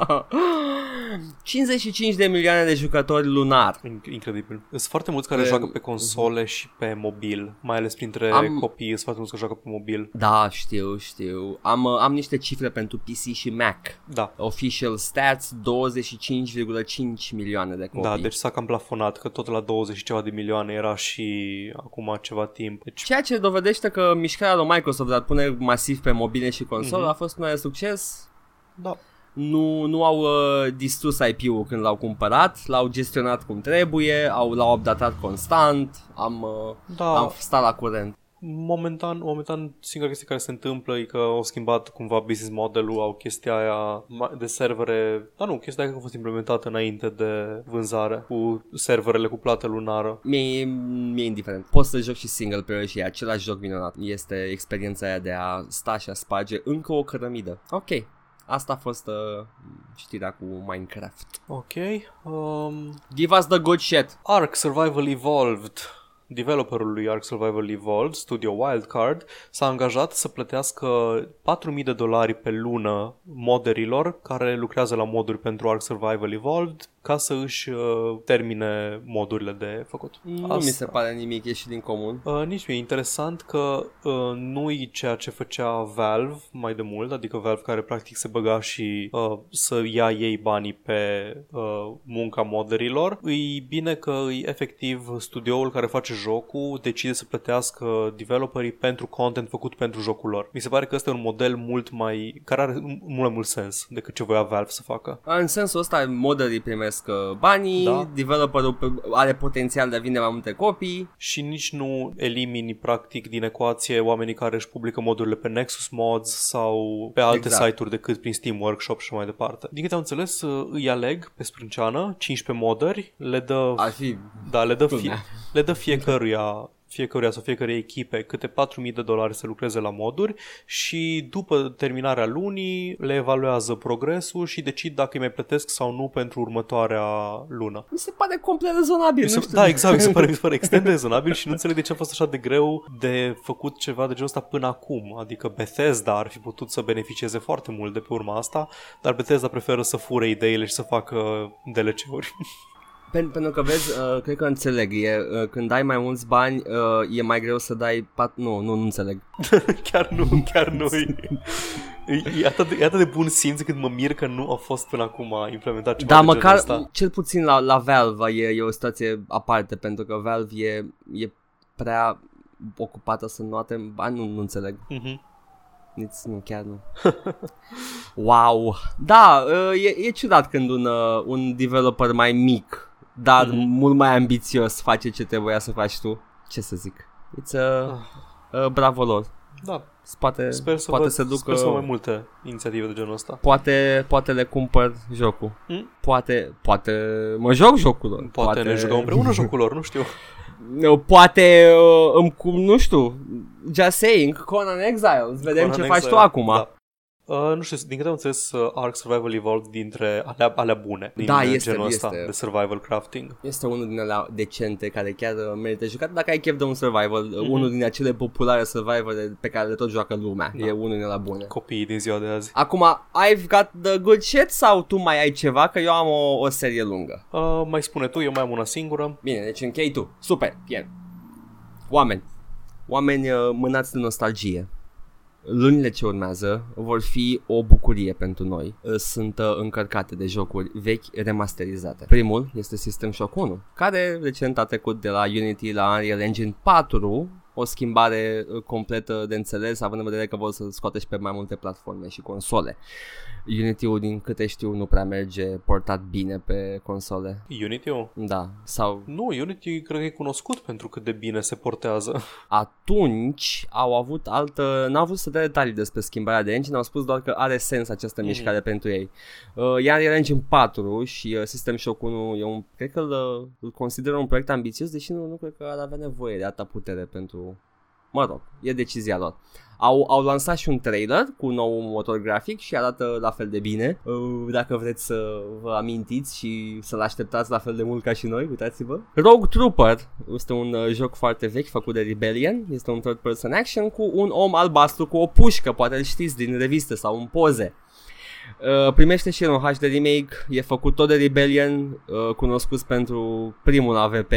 55 de milioane de jucători lunar. In- Incredibil. Sunt foarte mulți care E- joacă pe console și pe mobil. Mai ales printre Am- copii sunt foarte mulți care joacă pe mobil. Da, știu, știu. Am, uh, am niște cifre pentru PC și Mac. Da. Official stats, 25,5 milioane de copii. Da, deci s-a cam plafonat că tot la 20 și ceva de milioane era și acum ceva timp. Deci Ceea ce dovedește că mișcarea lui Microsoft de a pune masiv pe mobile și console Mhm. a fost un mare succes. da. Nu, nu au uh, distrus IP-ul când l-au cumpărat, l-au gestionat cum trebuie, au, l-au updatat constant, am, uh, Da. am stat la curent. Momentan, momentan singura chestie care se întâmplă e că au schimbat cumva business modelul, au chestia aia ma- de servere, da nu, chestia aia că a fost implementată înainte de vânzare cu serverele cu plată lunară. Mi-e, mi-e indiferent. Poți să joc și single player și e același joc minunat. Este experiența aia de a sta și a sparge încă o cărămidă. Ok. Asta a fost uh, știrea cu Minecraft. Ok. Um, Give us the good shit. Ark Survival Evolved Developerul lui Ark Survival Evolved, Studio Wildcard, s-a angajat să plătească 4.000 de dolari pe lună moderilor care lucrează la moduri pentru Ark Survival Evolved ca să își uh, termine modurile de făcut. Nu mi se pare nimic ieșit din comun. Uh, nici mie. Interesant că uh, nu e ceea ce făcea Valve mai de mult, adică Valve care practic se băga și uh, să ia ei banii pe uh, munca moderilor. E bine că e efectiv studioul care face jocul decide să plătească developerii pentru content făcut pentru jocul lor. Mi se pare că ăsta e un model mult mai... care are mult mai mult sens decât ce voia Valve să facă. În sensul ăsta, moderii primesc uh, banii, Da. developerul p- are potențial de a vinde mai multe copii. și nici nu elimini practic din ecuație oamenii care își publică modurile pe Nexus Mods sau pe alte Exact. site-uri decât prin Steam Workshop și mai departe. Din câte am înțeles, îi aleg pe sprânceană 15 modări, le dă, Ar fi da, le dă, fie, Culmea. le dă fiecăruia fiecăruia sau fiecare echipe câte 4.000 de dolari să lucreze la moduri și după terminarea lunii le evaluează progresul și decid dacă îi mai plătesc sau nu pentru următoarea lună. Mi se pare complet rezonabil. Mi se, nu știu. da, exact, mi se pare, mi se pare extrem de rezonabil și nu înțeleg de ce a fost așa de greu de făcut ceva de genul ăsta până acum. Adică Bethesda ar fi putut să beneficieze foarte mult de pe urma asta, dar Bethesda preferă să fure ideile și să facă DLC-uri. Pen- pentru că vezi, uh, cred că înțeleg, e, uh, când ai mai mulți bani, uh, e mai greu să dai pat... Nu, nu, nu înțeleg. *laughs* chiar nu, chiar nu. E, e, atât de, e atât de bun simț când mă mir că nu a fost până acum implementat ceva Da, de măcar, genul ăsta. cel puțin la, la Valve e, e o situație aparte, pentru că Valve e, e prea ocupată să noate în bani, nu, nu înțeleg. Mhm. Nici, nu, chiar nu. *laughs* wow! Da, uh, e, e ciudat când un, uh, un developer mai mic, dar Mhm. mult mai ambițios face ce trebuia să faci tu. Ce să zic? It's a, uh, bravo lor. Da, Poate, sper să, poate văd, să ducă... sper să văd mai multe inițiative de genul ăsta. Poate, poate le cumpăr jocul. Mm? Poate, poate mă joc jocul lor. Poate, poate ne jucăm împreună jocul lor, nu știu. *laughs* Uh, Poate, uh, îmi, cum, nu știu, just saying, Conan Exiles, vedem Conan ce faci Exile, tu acum. Da. Uh, nu știu, din câte am înțeles, uh, Ark Survival Evolved dintre alea, alea bune, din Da, uh, este, genul ăsta este. de survival crafting. Este unul din alea decente care chiar uh, merită jucat dacă ai chef de un survival, mm-hmm. Mhm. unul din acele populare survival pe care le tot joacă lumea. Da. E unul din la bune. Copiii din ziua de azi. Acum, I've got the good shit sau tu mai ai ceva? Că eu am o, o serie lungă. Uh, mai spune tu, eu mai am una singură. Bine, deci închei tu. Super, bien. Oameni. Oameni uh, mânați de nostalgie. Lunile ce urmează vor fi o bucurie pentru noi. Uh, Sunt uh, încărcate de jocuri vechi remasterizate. Primul este System Shock 1, care recent a trecut de la Unity la Unreal Engine 4, o schimbare uh, completă de înțeles, având în vedere că vor să scoate și pe mai multe platforme și console. Unity-ul, din câte știu, nu prea merge portat bine pe console. Unity-ul? Da, sau Nu, Unity cred că e cunoscut pentru cât de bine se portează. *laughs* atunci au avut altă, n-au vrut să dea detalii despre schimbarea de engine, au spus doar că are sens această Mhm. mișcare pentru ei. Uh, iar era Engine 4 și uh, System Shock 1 e un, cred că îl, uh, îl consideră un proiect ambițios, deși nu, nu cred că ar avea nevoie de atâta putere pentru, mă rog, e decizia lor. Au, au lansat și un trailer cu un nou motor grafic și arată la fel de bine. Uh, Dacă vreți să vă amintiți și să-l așteptați la fel de mult ca și noi, uitați-vă. Rogue Trooper este un uh, joc foarte vechi făcut de Rebellion. Este un third person action cu un om albastru cu o pușcă, poate îl știți din reviste sau în poze. Uh, primește și el un HD remake, e făcut tot de Rebellion, uh, cunoscut pentru primul AVP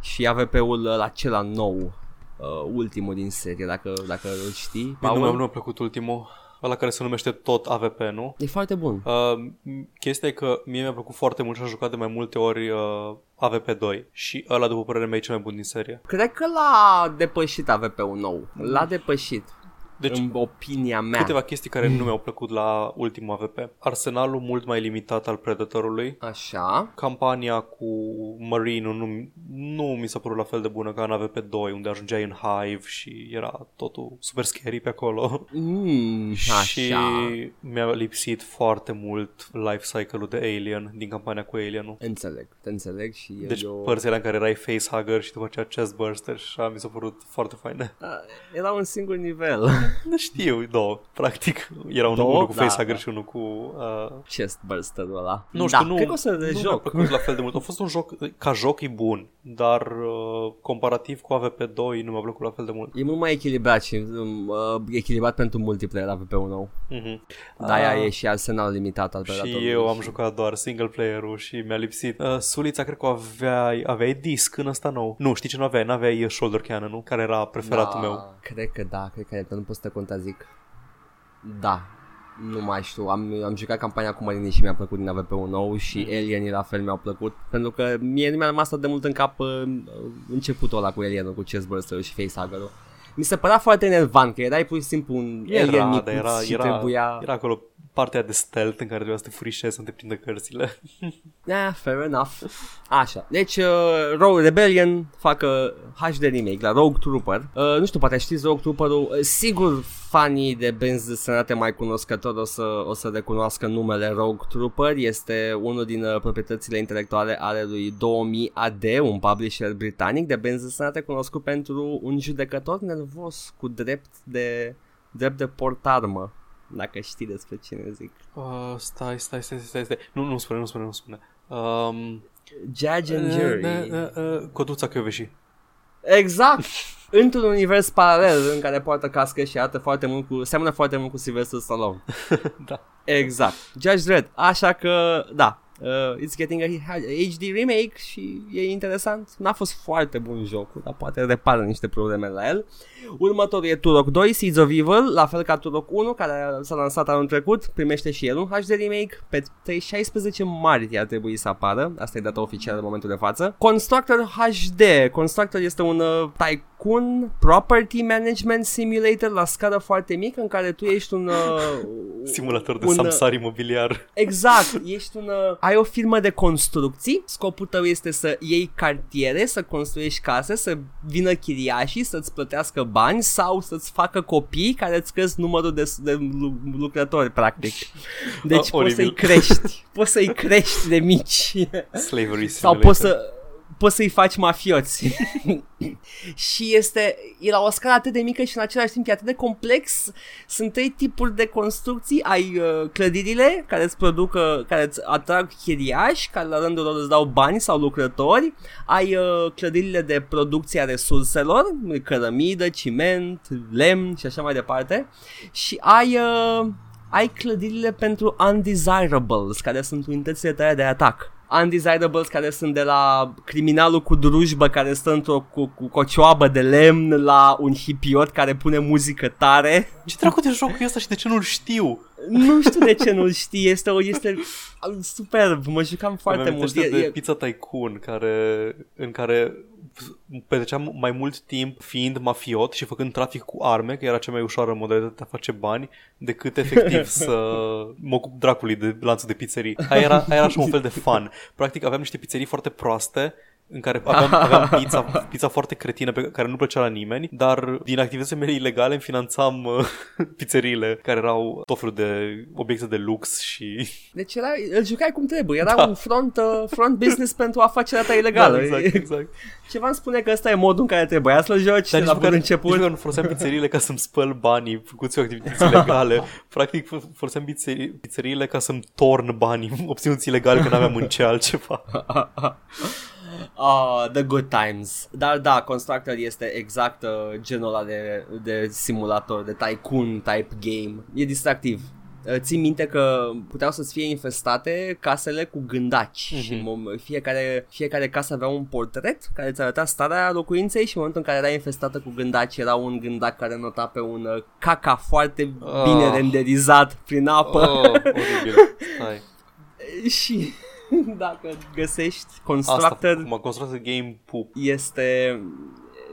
și AVP-ul ăla acela nou, uh, ultimul din serie, dacă, dacă îl știi. Nu, Paul? mi-a, nu mi-a plăcut ultimul. Ăla care se numește tot AVP, nu? E foarte bun. Uh, chestia e că mie mi-a plăcut foarte mult și am jucat de mai multe ori uh, AVP2 și ăla, după părerea mea, e cel mai bun din serie. Cred că l-a depășit AVP-ul nou. L-a depășit, Deci, în opinia mea. câteva chestii care nu mi-au plăcut la ultimul AVP. Arsenalul mult mai limitat al Predatorului. Așa. Campania cu marine nu, nu mi s-a părut la fel de bună ca în AVP2, unde ajungeai în Hive și era totul super scary pe acolo. Mm, *laughs* așa. Și mi-a lipsit foarte mult life cycle-ul de Alien din campania cu Alien-ul. Înțeleg, te înțeleg și Deci eu... părțile alea în care erai facehugger și după aceea chestburster și așa mi s-a părut foarte faine. Da, era un singur nivel. *laughs* *laughs* Nu știu, două. Practic, era un, Două? unul cu Da, facehugger da. și unul cu... Uh, Chest burster-ul ăla. nu știu, da, nu, cred că o să nu mi-a rejoc. plăcut la fel de mult. A fost un joc, ca joc e bun, dar uh, comparativ cu AVP2 nu mi-a plăcut la fel de mult. E mult mai echilibrat și um, uh, echilibrat pentru multiplayer AVP-ul nou. Mm-hmm. Da, e și arsenal limitat al Predatorului. Și eu am jucat doar single player-ul și mi-a lipsit. Uh, Sulița, cred că aveai, aveai disc în ăsta nou. Nu, știi ce nu aveai? N-aveai shoulder cannon-ul, care era preferatul da, meu. Cred că da, cred că e, dar nu pot să te contrazic. Da, nu mai știu, am, am jucat campania cu Marini și mi-a plăcut din AVP-ul nou și Mhm. mm. Alien la fel mi-au plăcut pentru că mie nu mi-a rămas atât de mult în cap uh, începutul ăla cu Alien-ul, cu chestburster și facehugger-ul. Mi se părea foarte enervant că erai pur și simplu un Era, alien micuț dar era, și era, trebuia... era acolo partea de stealth în care trebuia să te furișezi să te prindă cărțile. Yeah, *laughs* fair enough. Așa, deci uh, Rogue Rebellion fac uh, HD remake la Rogue Trooper. Uh, nu știu, poate știți Rogue Trooper-ul. Uh, sigur, fanii de benzi desenate mai cunoscători o să, o să recunoască numele Rogue Trooper. Este unul din uh, proprietățile intelectuale ale lui 2000 AD, un publisher britanic de benzi desenate cunoscut pentru un judecător nervos cu drept de, drept de portarmă. Dacă știi despre cine zic. Uh, stai, stai, stai, stai, stai. Nu, nu spune, nu spune, nu spune. Um, Judge and Jury. uh, uh, uh, Coduța Căveși. Exact! *laughs* Într-un univers paralel în care poartă cască și arată foarte mult cu, seamănă foarte mult cu Sylvester Stallone. *laughs* da. Exact. Judge Dredd. Așa că, da, uh, it's getting a HD remake și e interesant. N-a fost foarte bun jocul, dar poate repară niște probleme la el. Următorul e Turok 2, Seeds of Evil, la fel ca Turok 1, care s-a lansat anul trecut, primește și el un HD remake. Pe 16 martie ar trebui să apară, asta e data oficială în momentul de față. Constructor HD, Constructor este un uh, tycoon property management simulator la scară foarte mică în care tu ești un... Uh, *laughs* Simulator de un, samsar imobiliar. Exact, ești un, uh, ai o firmă de construcții, scopul tău este să iei cartiere, să construiești case, să vină chiriașii, să-ți plătească bani sau să-ți facă copii care îți cresc numărul de, de lu- lucrători, practic. Deci *laughs* Ah, poți oribil. să-i crești, poți să-i crești de mici Slavery sau Simulator. poți să poți să-i faci mafioți. *laughs* și este, e la o scară atât de mică și în același timp e atât de complex. Sunt trei tipuri de construcții. Ai uh, clădirile care îți produc, uh, care îți atrag chiriași, care la rândul lor îți dau bani sau lucrători. Ai uh, clădirile de producție a resurselor, cărămidă, ciment, lemn și așa mai departe. Și ai... Uh, ai clădirile pentru undesirables, care sunt unitățile tale de atac. Undesirables care sunt de la criminalul cu drujbă care stă într-o cu, cu cocioabă de lemn la un hipiot care pune muzică tare. Ce dracu de joc e ăsta și de ce nu-l știu? Nu știu de ce nu-l știi, este, o, este superb, mă jucam foarte Îmi mult. amintește E, de e, Pizza Tycoon care, în care petreceam mai mult timp fiind mafiot și făcând trafic cu arme, că era cea mai ușoară modalitate de a face bani, decât efectiv *laughs* să mă ocup dracului de lanțul de pizzerii. Aia era, aia era și un fel de fun. Practic aveam niște pizzerii foarte proaste în care aveam, *laughs* aveam pizza, pizza foarte cretină pe care nu plăcea la nimeni, dar din activitățile mele ilegale îmi finanțam uh, *laughs* pizzeriile care erau tot felul de obiecte de lux și... *laughs* deci era, îl jucai cum trebuie, era Da. un front, uh, front business pentru afacerea ta ilegală. Da, exact, exact. Ceva îmi spune că ăsta e modul în care trebuia să-l joci Dar de nici la bun măcar, nici început. măcar nu foloseam pizzeriile ca să-mi spăl banii făcuți cu activități ilegale. Practic f- foloseam pizzeri- pizzeriile ca să-mi torn banii obținuți ilegal când aveam în ce altceva. Ah, the good times. Dar da, Constructor este exact uh, genul ăla de, de simulator, de tycoon type game. E distractiv. Uh, Țin minte că puteau să-ți fie infestate casele cu gândaci Mhm. și în mom- fiecare, fiecare casă avea un portret care îți arăta starea locuinței și în momentul în care era infestată cu gândaci era un gândac care nota pe un uh, caca foarte bine Ah. renderizat prin apă Oh, oribil. *laughs* Stai. și *laughs* dacă găsești Asta, Constructor cum a construit game poop. este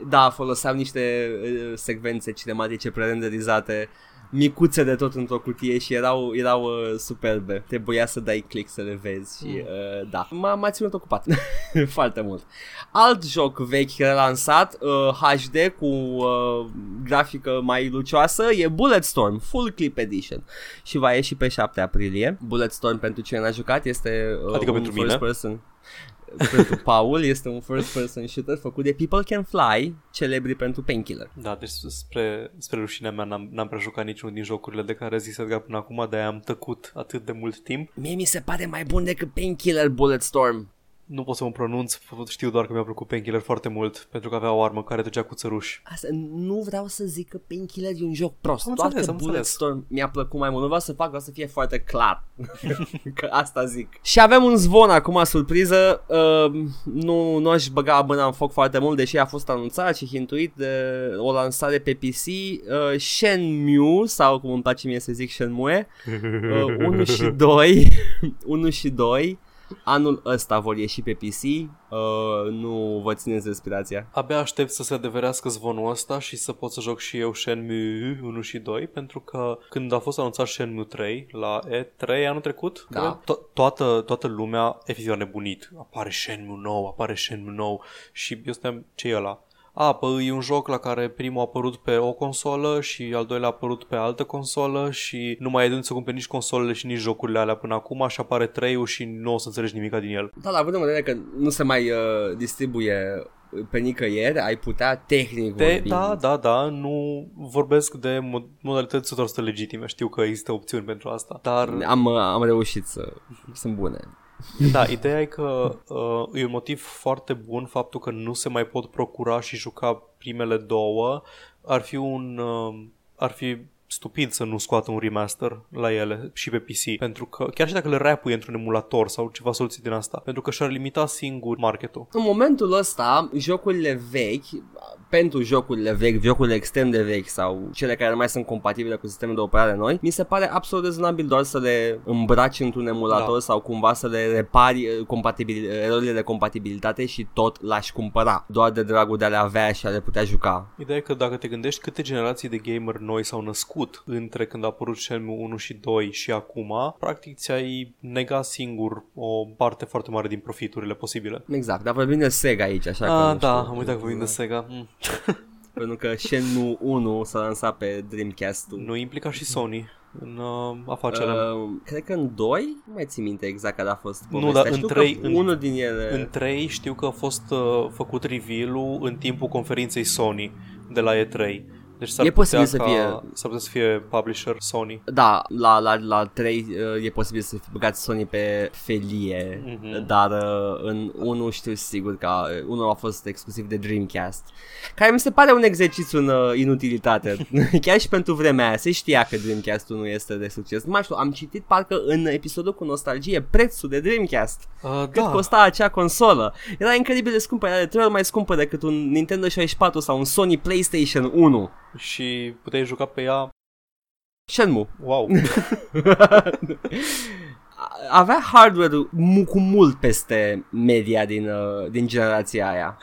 da, foloseam niște uh, secvențe cinematice prerenderizate micuțe de tot într-o cutie și erau, erau uh, superbe. Trebuia să dai click să le vezi și uh, da, m-a, m-a ținut ocupat *laughs* foarte mult. Alt joc vechi relansat, uh, HD cu uh, grafică mai lucioasă e Bulletstorm Full Clip Edition și va ieși pe 7 aprilie. Bulletstorm pentru cine n-a jucat este uh, Adică un pentru first mine? person pentru Paul este un first person shooter făcut de People Can Fly, celebri pentru Painkiller. Da, deci spre, spre rușinea mea n-am, n-am prea jucat niciunul din jocurile de care a zis Edgar până acum, de am tăcut atât de mult timp. Mie mi se pare mai bun decât Painkiller Bulletstorm. Nu pot să mă pronunț, știu doar că mi-a plăcut Painkiller foarte mult, pentru că avea o armă care ducea cu țăruși. Asta, nu vreau să zic că Painkiller e un joc prost, Am doar înțeles, că am înțeles. Bulletstorm mi-a plăcut mai mult. Nu vreau să fac, vreau să fie foarte clar. *laughs* că asta zic. Și avem un zvon acum, surpriză. Uh, nu, nu aș băga mâna în foc foarte mult, deși a fost anunțat și hintuit de o lansare pe PC. Uh, Shenmue, sau cum îmi place mie să zic Shenmue, uh, *laughs* 1 și 2 1 *laughs* și 2 Anul ăsta vor ieși pe PC, uh, nu vă țineți respirația. Abia aștept să se adeverească zvonul ăsta și să pot să joc și eu Shenmue 1 și 2 pentru că când a fost anunțat Shenmue 3 la E3 anul trecut, Da. to- toată, toată lumea efectiv a nebunit. Apare Shenmue nou, apare Shenmue nou și eu stăteam, ce e ăla? A, păi e un joc la care primul a apărut pe o consolă și al doilea a apărut pe altă consolă și nu mai ai de unde să cumperi nici consolele și nici jocurile alea până acum și apare 3 și nu o să înțelegi nimica din el. Da, dar având în vedere că nu se mai uh, distribuie pe nicăieri, ai putea tehnic Te, vorbind. da, da, da, nu vorbesc de mod- modalități 100% legitime, știu că există opțiuni pentru asta, dar Am, uh, am reușit să... Sunt bune. Da, ideea e că uh, e un motiv foarte bun faptul că nu se mai pot procura și juca primele două, ar fi un uh, ar fi stupid să nu scoată un remaster la ele și pe PC, pentru că chiar și dacă le rapuie într-un emulator sau ceva soluții din asta, pentru că și-ar limita singur marketul. În momentul ăsta, jocurile vechi, pentru jocurile vechi, jocurile extrem de vechi sau cele care nu mai sunt compatibile cu sistemul de operare noi, mi se pare absolut rezonabil doar să le îmbraci într-un emulator Da. sau cumva să le repari uh, compatibil, erorile de compatibilitate și tot l-aș cumpăra, doar de dragul de a le avea și a le putea juca. Ideea e că dacă te gândești câte generații de gamer noi s-au născut între când a apărut Shenmue 1 și 2 și acum, practic ți-ai nega singur o parte foarte mare din profiturile posibile. Exact, dar vorbim de Sega aici, așa că Ah, nu da, știu. am uitat că vorbim de Sega. Mm. *laughs* Pentru că Shenmue 1 s-a lansat pe Dreamcast-ul. Nu implica și Sony în uh, afacerea. Uh, cred că în 2, nu mai țin minte exact care a fost Nu, povestea. dar în Știu trei- că în- unul din ele... În 3 știu că a fost uh, făcut reveal-ul în timpul conferinței Sony de la E3. Deci s-ar E putea posibil să ca, fie- S-ar putea să fie publisher Sony. Da, la, la, la 3 uh, e posibil să fi băgat Sony pe felie, Mhm. dar uh, în 1 știu sigur că uh, unul a fost exclusiv de Dreamcast, care mi se pare un exercițiu în uh, inutilitate. *laughs* Chiar și pentru vremea aia se știa că Dreamcast-ul nu este de succes. Nu mai știu, am citit parcă în episodul cu nostalgie prețul de Dreamcast. Uh, Cât da, costa acea consolă? Era incredibil de scumpă, era de trei ori mai scumpă decât un Nintendo 64 sau un Sony PlayStation 1. Și puteai juca pe ea. Shenmue. Wow. *laughs* avea hardware mu- cu mult peste media din, uh, din generația aia.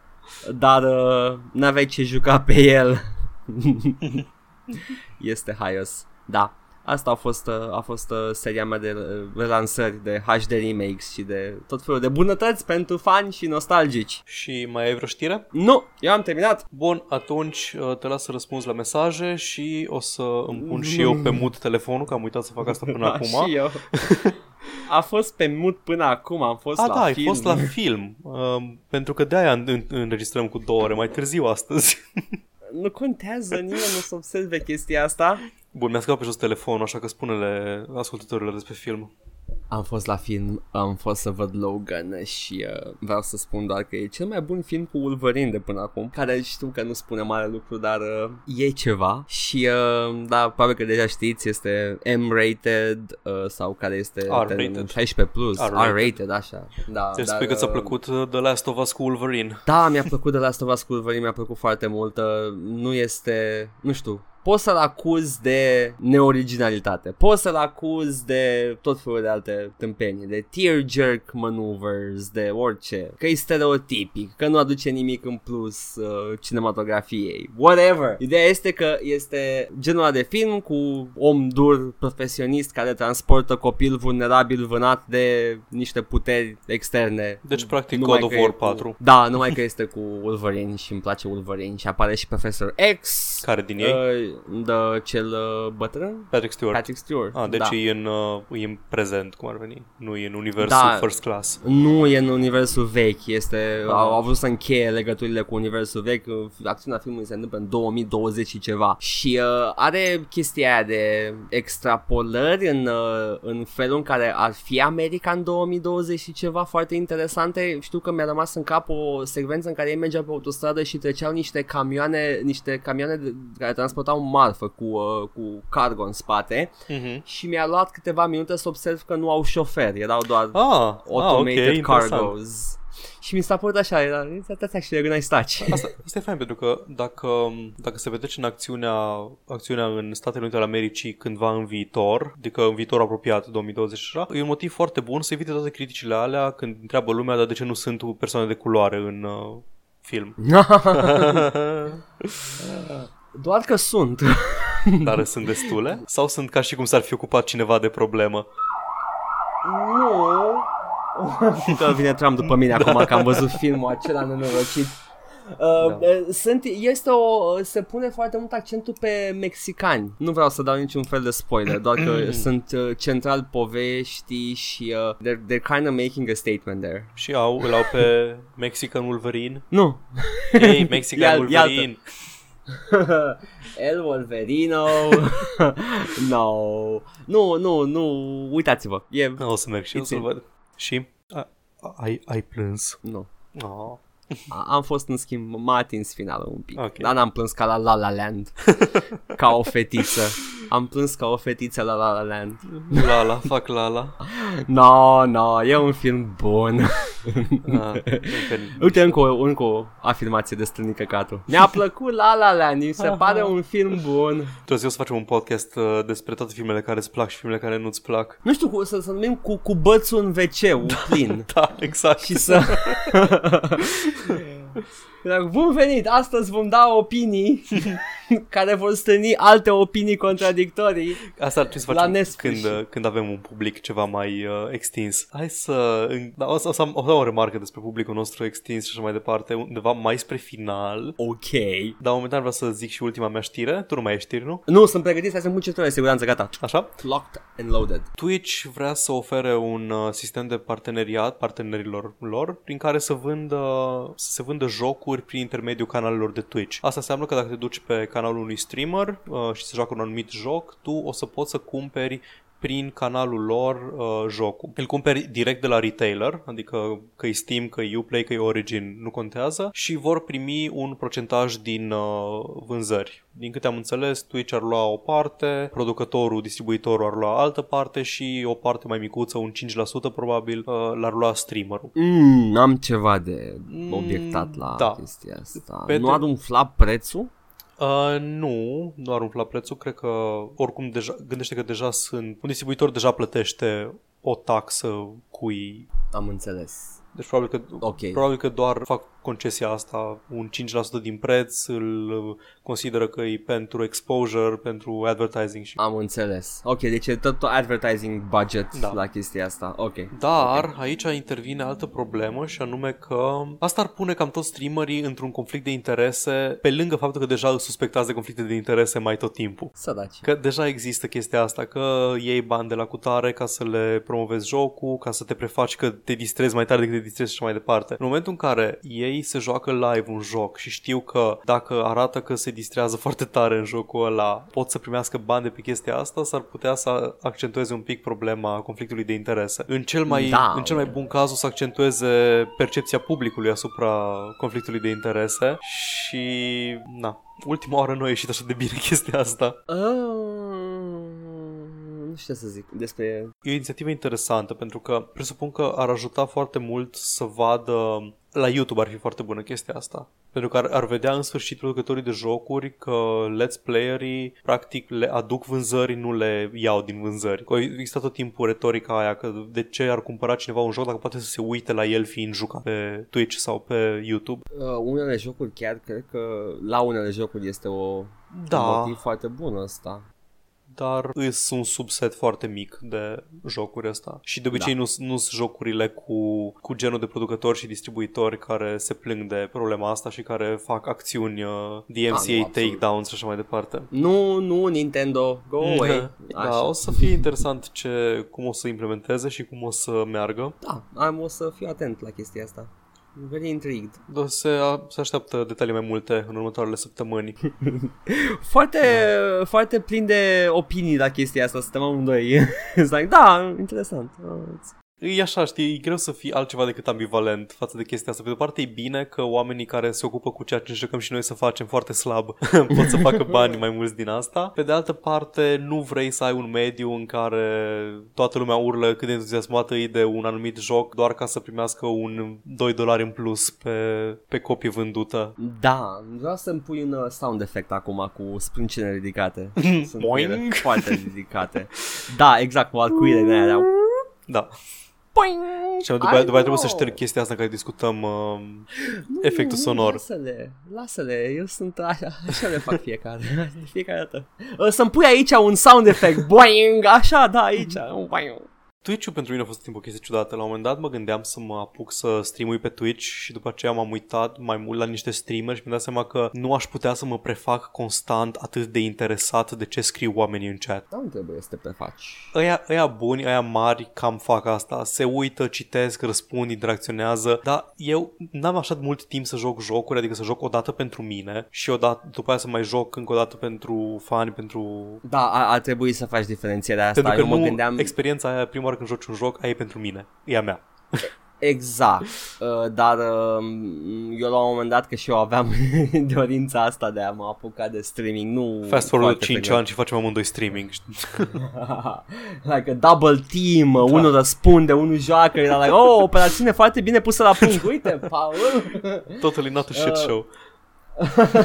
*laughs* Dar uh, n-aveai ce juca pe el. *laughs* este haios. Da. Asta a fost, uh, a fost uh, seria mea de uh, relansări, de HD remakes și de tot felul de bunătăți pentru fani și nostalgici. și mai ai vreo știre? Nu, eu am terminat. Bun, atunci uh, te las să răspunzi la mesaje și o să îmi pun și eu pe mut telefonul, că am uitat să fac asta până *laughs* Da, acum. și eu. A fost pe mut până acum, am fost A, la da, ai film. fost la *laughs* film. Uh, pentru că de-aia în- în- înregistrăm cu două ore mai târziu astăzi. Nu contează, nimeni nu să observe chestia asta. Bun, mi-a scăpat pe jos telefonul, așa că spune-le ascultătorilor despre film. Am fost la film, am fost să văd Logan și uh, vreau să spun doar că e cel mai bun film cu Wolverine de până acum, care știu că nu spune mare lucru, dar uh, e ceva și uh, da, probabil că deja știți, este M-rated uh, sau care este R-rated. termenul? 16 plus, R-rated. R-rated, așa. Da, Deci dar, spui că ți-a uh, plăcut uh, The Last of Us cu Wolverine. Da, mi-a plăcut de Last of Us cu Wolverine, mi-a plăcut foarte mult. uh, Nu este, nu știu, poți să-l acuzi de neoriginalitate, poți să-l acuzi de tot felul de alte tâmpenii, de tearjerk maneuvers, de orice, că e stereotipic, că nu aduce nimic în plus uh, cinematografiei, whatever. Ideea este că este genul ăla de film cu om dur, profesionist, care transportă copil vulnerabil vânat de niște puteri externe. Deci, practic, Numai God of că e War cu- 4. Da, numai că este cu Wolverine și îmi place Wolverine și apare și Professor X. Care din ei? Uh, the, cel uh, bătrân? Patrick Stewart. Patrick Stewart. Ah, deci da. e, în, uh, e în prezent, cum ar veni. Nu e în universul Da. First Class. Nu e în universul vechi, este, au, au vrut să încheie legăturile cu universul vechi, uh, acțiunea filmului se întâmplă în 2020 și ceva și uh, are chestia aia de extrapolări în, uh, în felul în care ar fi America în 2020 și ceva foarte interesante. Știu că mi-a rămas în cap o secvență în care ei mergeau pe autostradă și treceau niște camioane, niște camioane de, care transportau marfă cu, uh, cu cargo în spate Mhm. și mi-a luat câteva minute să observ că nu au șofer, erau doar Ah, ah, ok, automated interesant. cargoes. Și mi s-a părut așa, era, that's actually a nice touch. Asta, asta e fain pentru că dacă, dacă se petrece în acțiunea, acțiunea în Statele Unite ale Americii cândva în viitor, adică în viitor apropiat, 2020 așa, e un motiv foarte bun să evite toate criticile alea când întreabă lumea, dar de ce nu sunt persoane de culoare în uh, film. *laughs* *laughs* Doar că sunt. *laughs* Dar sunt destule? Sau sunt ca și cum s-ar fi ocupat cineva de problemă? Nu. *laughs* Tot vine Trump după mine acum că am văzut filmul acela nenorocit. Uh, da. sunt, este o, se pune foarte mult accentul pe mexicani. Nu vreau să dau niciun fel de spoiler, doar că *clears throat* sunt uh, central povești și uh, they're, they're kind of making a statement there. Și au, îl au pe Mexican Wolverine? Nu. Hey, Mexican Wolverine! *laughs* El Wolverino. *laughs* No. Nu, nu, nu. Uitați-vă. E... O să merg și eu să-l văd. Și? Ai, ai plâns? Nu. Oh. Am fost în schimb M-a atins finalul un pic. Okay. Dar n-am plâns ca la La La Land. *laughs* Ca o fetiță Am plâns ca o fetiță la La La Land. Lala, fac Lala No, no, e un film bun. Ah, Uite încă o, încă o afirmație de strânică căcatul Mi-a plăcut La La Land Mi se pare un film bun. Trebuie să facem un podcast uh, despre toate filmele care îți plac și filmele care nu-ți plac. Nu știu, cu, să, să numim cu, cu bățul în wc plin. Da, exact. Și să *laughs* Bun venit, astăzi vom da opinii *laughs* care vor stâni alte opinii contradictorii Asta ar trebui să facem când, când avem un public ceva mai uh, extins. Hai să... Da, o, să, o, să am, o să am o remarcă despre publicul nostru extins și așa mai departe, undeva mai spre final. Ok. Dar momentan vreau să zic și ultima mea știre. Tu nu mai ești știri, nu? Nu, sunt pregătit să sunt multe de siguranță, gata. Așa? Locked and loaded. Twitch vrea să ofere un uh, sistem de parteneriat partenerilor lor prin care să vândă, să se vândă jocuri prin intermediul canalelor de Twitch. Asta înseamnă că dacă te duci pe canalul unui streamer uh, și se joacă un anumit joc, tu o să poți să cumperi prin canalul lor uh, jocul. Îl cumperi direct de la retailer, adică că e Steam, că e Uplay, că e Origin, nu contează și vor primi un procentaj din uh, vânzări. Din câte am înțeles, Twitch ar lua o parte, producătorul, distribuitorul ar lua altă parte și o parte mai micuță, un 5% probabil, uh, l-ar lua streamerul. Mm, am ceva de obiectat la mm, da. chestia asta. Pe nu ar umfla prețul? Uh, nu, nu ar umfla prețul, cred că oricum deja, gândește că deja sunt, un distribuitor deja plătește o taxă cui... Am înțeles. Deci probabil că, okay. probabil că doar fac concesia asta, un 5% din preț, îl consideră că e pentru exposure, pentru advertising. Și... Am înțeles. Ok, deci e tot advertising budget da. la chestia asta. Ok. Dar okay. aici intervine altă problemă și anume că asta ar pune cam toți streamerii într-un conflict de interese pe lângă faptul că deja îl suspectați de conflicte de interese mai tot timpul. Sădaci. Că deja există chestia asta, că iei bani de la cutare ca să le promovezi jocul, ca să te prefaci că te distrezi mai tare decât te distrezi și mai departe. În momentul în care ei se joacă live un joc și știu că dacă arată că se distrează foarte tare în jocul ăla, pot să primească bani de pe chestia asta, s-ar putea să accentueze un pic problema conflictului de interese. În cel mai, da. în cel mai bun caz o să accentueze percepția publicului asupra conflictului de interese și na, ultima oară nu a ieșit așa de bine *laughs* chestia asta. Uh, nu știu ce să zic despre... E o inițiativă interesantă pentru că presupun că ar ajuta foarte mult să vadă la YouTube ar fi foarte bună chestia asta. Pentru că ar, ar vedea în sfârșit producătorii de jocuri că let's playerii practic le aduc vânzări, nu le iau din vânzări. Că există tot timpul retorica aia că de ce ar cumpăra cineva un joc dacă poate să se uite la el fiind jucat pe Twitch sau pe YouTube. Uh, unele jocuri chiar cred că la unele jocuri este o da. un motiv foarte bun ăsta dar îs un subset foarte mic de jocuri ăsta. Și de obicei da. nu sunt jocurile cu, cu genul de producători și distribuitori care se plâng de problema asta și care fac acțiuni uh, DMCA, da, takedowns și așa mai departe. Nu, nu, Nintendo, go away. da, o să fie interesant ce, cum o să implementeze și cum o să meargă. Da, am, o să fiu atent la chestia asta. Very intrigued. Da, se, se așteaptă detalii mai multe în următoarele săptămâni. *laughs* foarte, da. foarte plin de opinii la chestia asta, suntem amândoi. *laughs* like, da, interesant. E așa, știi, e greu să fii altceva decât ambivalent față de chestia asta. Pe de o parte e bine că oamenii care se ocupă cu ceea ce încercăm și noi să facem foarte slab *laughs* pot să facă bani mai mulți din asta. Pe de altă parte, nu vrei să ai un mediu în care toată lumea urlă cât de entuziasmată e de un anumit joc doar ca să primească un 2 dolari în plus pe, pe copie vândută. Da, vreau să-mi pui un uh, sound effect acum cu sprâncene ridicate. *laughs* Sunt Boing. ele foarte ridicate. Da, exact, cu alcuile din aia. Da. Poing! Și după, aia- după aia trebuie să șterg chestia asta în care discutăm uh, efectul Nu, sonor. Lasă-le, lasă-le, eu sunt așa, așa le fac fiecare, de *laughs* fiecare dată. Uh, Să-mi pui aici un sound effect, boing, așa, da, aici, un boing. Twitch-ul pentru mine a fost timp o chestie ciudată. La un moment dat mă gândeam să mă apuc să streamui pe Twitch și după aceea m-am uitat mai mult la niște streameri și mi-am dat seama că nu aș putea să mă prefac constant atât de interesat de ce scriu oamenii în chat. Da, nu trebuie să te prefaci. Ăia, ăia buni, ăia mari cam fac asta. Se uită, citesc, răspund, interacționează, dar eu n-am așa de mult timp să joc jocuri, adică să joc o dată pentru mine și odată, după aia să mai joc încă o dată pentru fani, pentru... Da, ar, ar trebui să faci diferențierea asta. Pentru că eu mă nu, gândeam... experiența aia, prima oară când joci un joc, aia e pentru mine, e a mea. Exact, uh, dar uh, eu la un moment dat că și eu aveam *laughs* dorința asta de a mă apuca de streaming, nu Fast forward foarte 5 frecvent. ani și facem amândoi streaming. *laughs* like a double team, da. unul răspunde, unul joacă, era like, oh, operațiune foarte bine pusă la punct, uite, Paul. Totally not a shit Uh, show.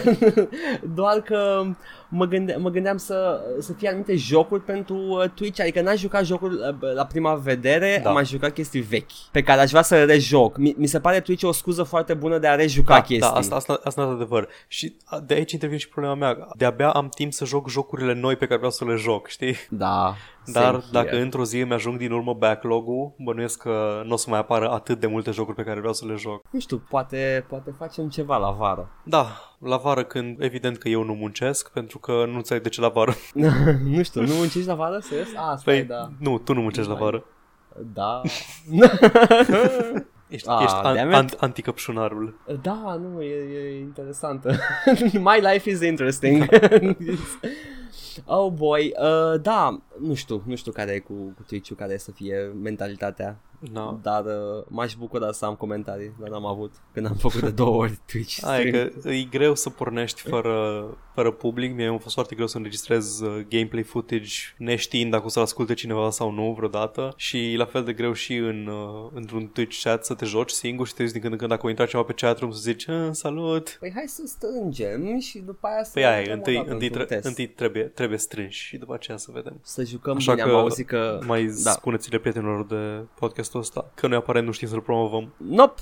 *laughs* Doar că mă, gânde- mă gândeam să, să fie anumite jocuri pentru uh, Twitch, adică n-aș juca jocuri uh, la prima vedere, Da. da. am jucat chestii vechi, pe care aș vrea să le rejoc. Mi, mi se pare Twitch o scuză foarte bună de a rejuca Da, chestii. da, asta, asta, asta e adevăr. Și de aici intervine și problema mea. De-abia am timp să joc jocurile noi pe care vreau să le joc, știi? Da. Dar same dacă here. într-o zi îmi ajung din urmă backlog-ul, bănuiesc că nu o să mai apară atât de multe jocuri pe care vreau să le joc. Nu știu, poate, poate facem ceva la vară. Da, la vară când evident că eu nu muncesc, pentru că nu înțeleg de ce la vară. *laughs* nu știu, nu muncești la vară? Serios? Ah, stai, Păi, da. nu, tu nu muncești la vară. Da. *laughs* Ești, Ah, ești an, damn it. an, anticăpșunarul. Da, nu, e, e interesantă. *laughs* My life is interesting. oh boy, uh, da, nu știu, nu știu care e cu, cu Twitch-ul, care e să fie mentalitatea, Da. dar uh, m-aș bucura să am comentarii, dar n-am avut când am făcut de două ori Twitch Aia e stream. că e greu să pornești fără, fără public. Mie a fost foarte greu să înregistrez uh, gameplay footage neștiind dacă o să-l asculte cineva sau nu vreodată. Și la fel de greu și în, uh, într-un Twitch chat să te joci singur și te uiți din când în când dacă o intra cineva pe chatroom să zici "Ah, salut. Păi hai să strângem și după aia să Păi aia, e, dăm o întâi, dată întâi, într-un tre- test. întâi trebuie, trebuie strânși și după aceea să vedem. Să jucăm Așa bine, că am auzit că... Mai da. spuneți-le prietenilor de podcastul ăsta că noi aparent nu știm să-l promovăm. Nope.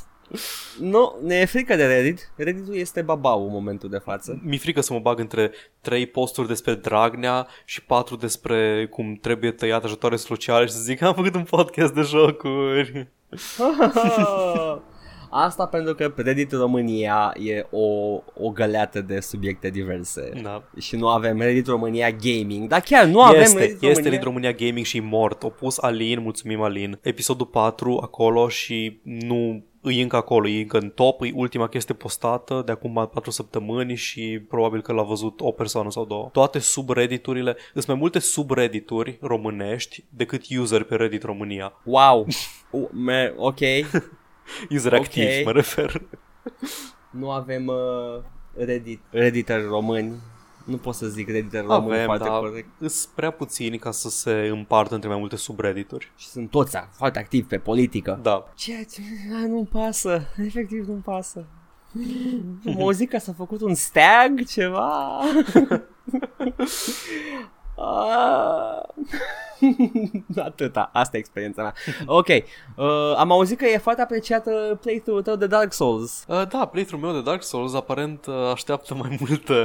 Nu, ne e frică de Reddit. Redditul este babau în momentul de față. Mi-e frică să mă bag între trei posturi despre Dragnea și patru despre cum trebuie tăiat ajutoare sociale și să zic am făcut un podcast de jocuri. *laughs* Asta pentru că pe Reddit România e o, o găleată de subiecte diverse. Da. Și nu avem Reddit România Gaming. Dar chiar nu avem este, Reddit este România. Reddit România Gaming și mort. O pus Alin, mulțumim Alin. Episodul 4 acolo și nu îi încă acolo, e încă în top, e ultima chestie postată de acum 4 săptămâni și probabil că l-a văzut o persoană sau două. Toate subredditurile, sunt mai multe subreddituri românești decât user pe Reddit România. Wow. *laughs* Uh, me, ok. User Ok. activ, mă refer. Nu avem uh, Reddit, Redditeri români. Nu pot să zic Redditeri români Avem, foarte dar corect. sunt prea puțini ca să se împartă între mai multe subreddituri. Și sunt toți foarte activi pe politică. Da. Ceea ce a, nu-mi pasă, efectiv nu-mi pasă. Am auzit că s-a făcut un stag, ceva. *laughs* Ah. *laughs* Atâta, asta e experiența mea. Ok, uh, am auzit că e foarte apreciată playthrough-ul tău de Dark Souls. Uh, da, playthrough meu de Dark Souls aparent uh, așteaptă mai mult... Uh,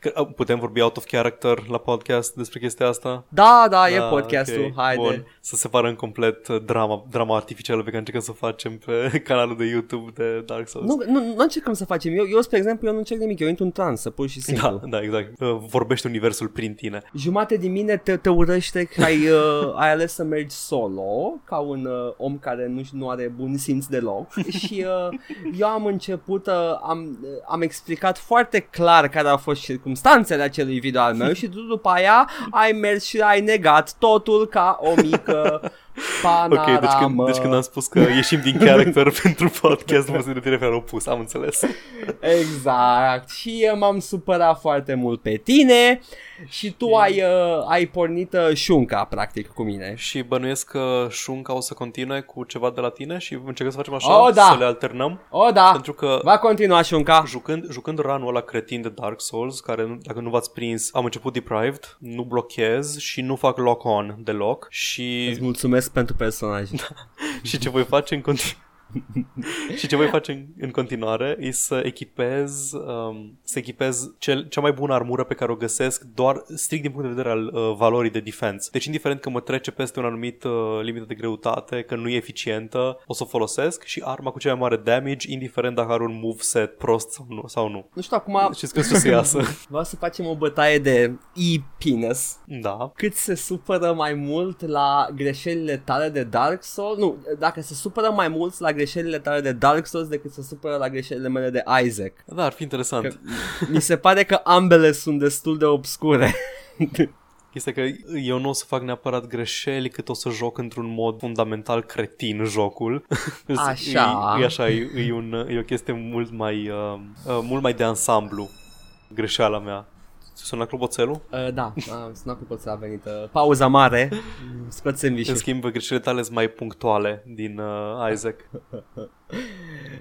că, uh, putem vorbi out of character la podcast despre chestia asta? Da, da, e podcastul, ok, haide. Bun. Să separăm complet uh, drama, drama artificială pe care încercăm să o facem pe *laughs* canalul de YouTube de Dark Souls. Nu, nu, nu încercăm să facem. Eu, eu, spre exemplu, eu nu încerc nimic. Eu intru în trans, pur și simplu. Da, da, exact. Uh, vorbește universul prin tine. Jumate din mine te, te urăște că ai, uh, ai ales să mergi solo, ca un uh, om care nu, nu are bun simț deloc. *laughs* și uh, eu am început, uh, am, uh, am explicat foarte clar care au fost circumstanțele acelui video al meu și tu după aia ai mers și ai negat totul ca o mică Panoramă. Ok, deci când, deci când am spus că ieșim din character *laughs* pentru podcast, mă sunt de referă opus, am înțeles. Exact. Și eu m-am supărat foarte mult pe tine și tu ai, uh, ai pornit uh, șunca, practic, cu mine. Și bănuiesc că șunca o să continue cu ceva de la tine și încercăm să facem așa, Oh, da. să le alternăm. O, da, Pentru că va continua șunca. jucând, jucând run-ul ăla cretin de Dark Souls, care nu- dacă nu v-ați prins, am început deprived, nu blochez și nu fac lock-on deloc și, Îți mulțumesc pentru personaj. *laughs* și ce voi face în continuare *laughs* și ce voi face în, în continuare e să echipez um, să echipez cel, cea mai bună armură pe care o găsesc doar strict din punct de vedere al uh, valorii de defense. Deci indiferent că mă trece peste un anumit uh, limită de greutate, că nu e eficientă, o să o folosesc și arma cu cea mai mare damage, indiferent dacă are un moveset prost sau nu. Sau nu. Nu știu, acum Știți că o să iasă. *laughs* vreau să facem o bătaie de e-penis. da. Cât se supără mai mult la greșelile tale de Dark Souls? Nu, dacă se supără mai mult la greșelile tale de Dark Souls decât se supără la greșelile mele de Isaac. Da, ar fi interesant. Că mi se pare că ambele sunt destul de obscure. Este că eu nu o să fac neapărat greșeli cât o să joc într-un mod fundamental cretin jocul. Așa. *laughs* E, e așa, e, e, un, e o chestie mult mai, uh, uh, mult mai de ansamblu greșeala mea. Ți sună clopoțelul? Uh, da, uh, sunat cu poți a venit uh, pauza mare. *laughs* Scoți În sandwich schimb, greșelile tale sunt mai punctuale din uh, Isaac. *laughs*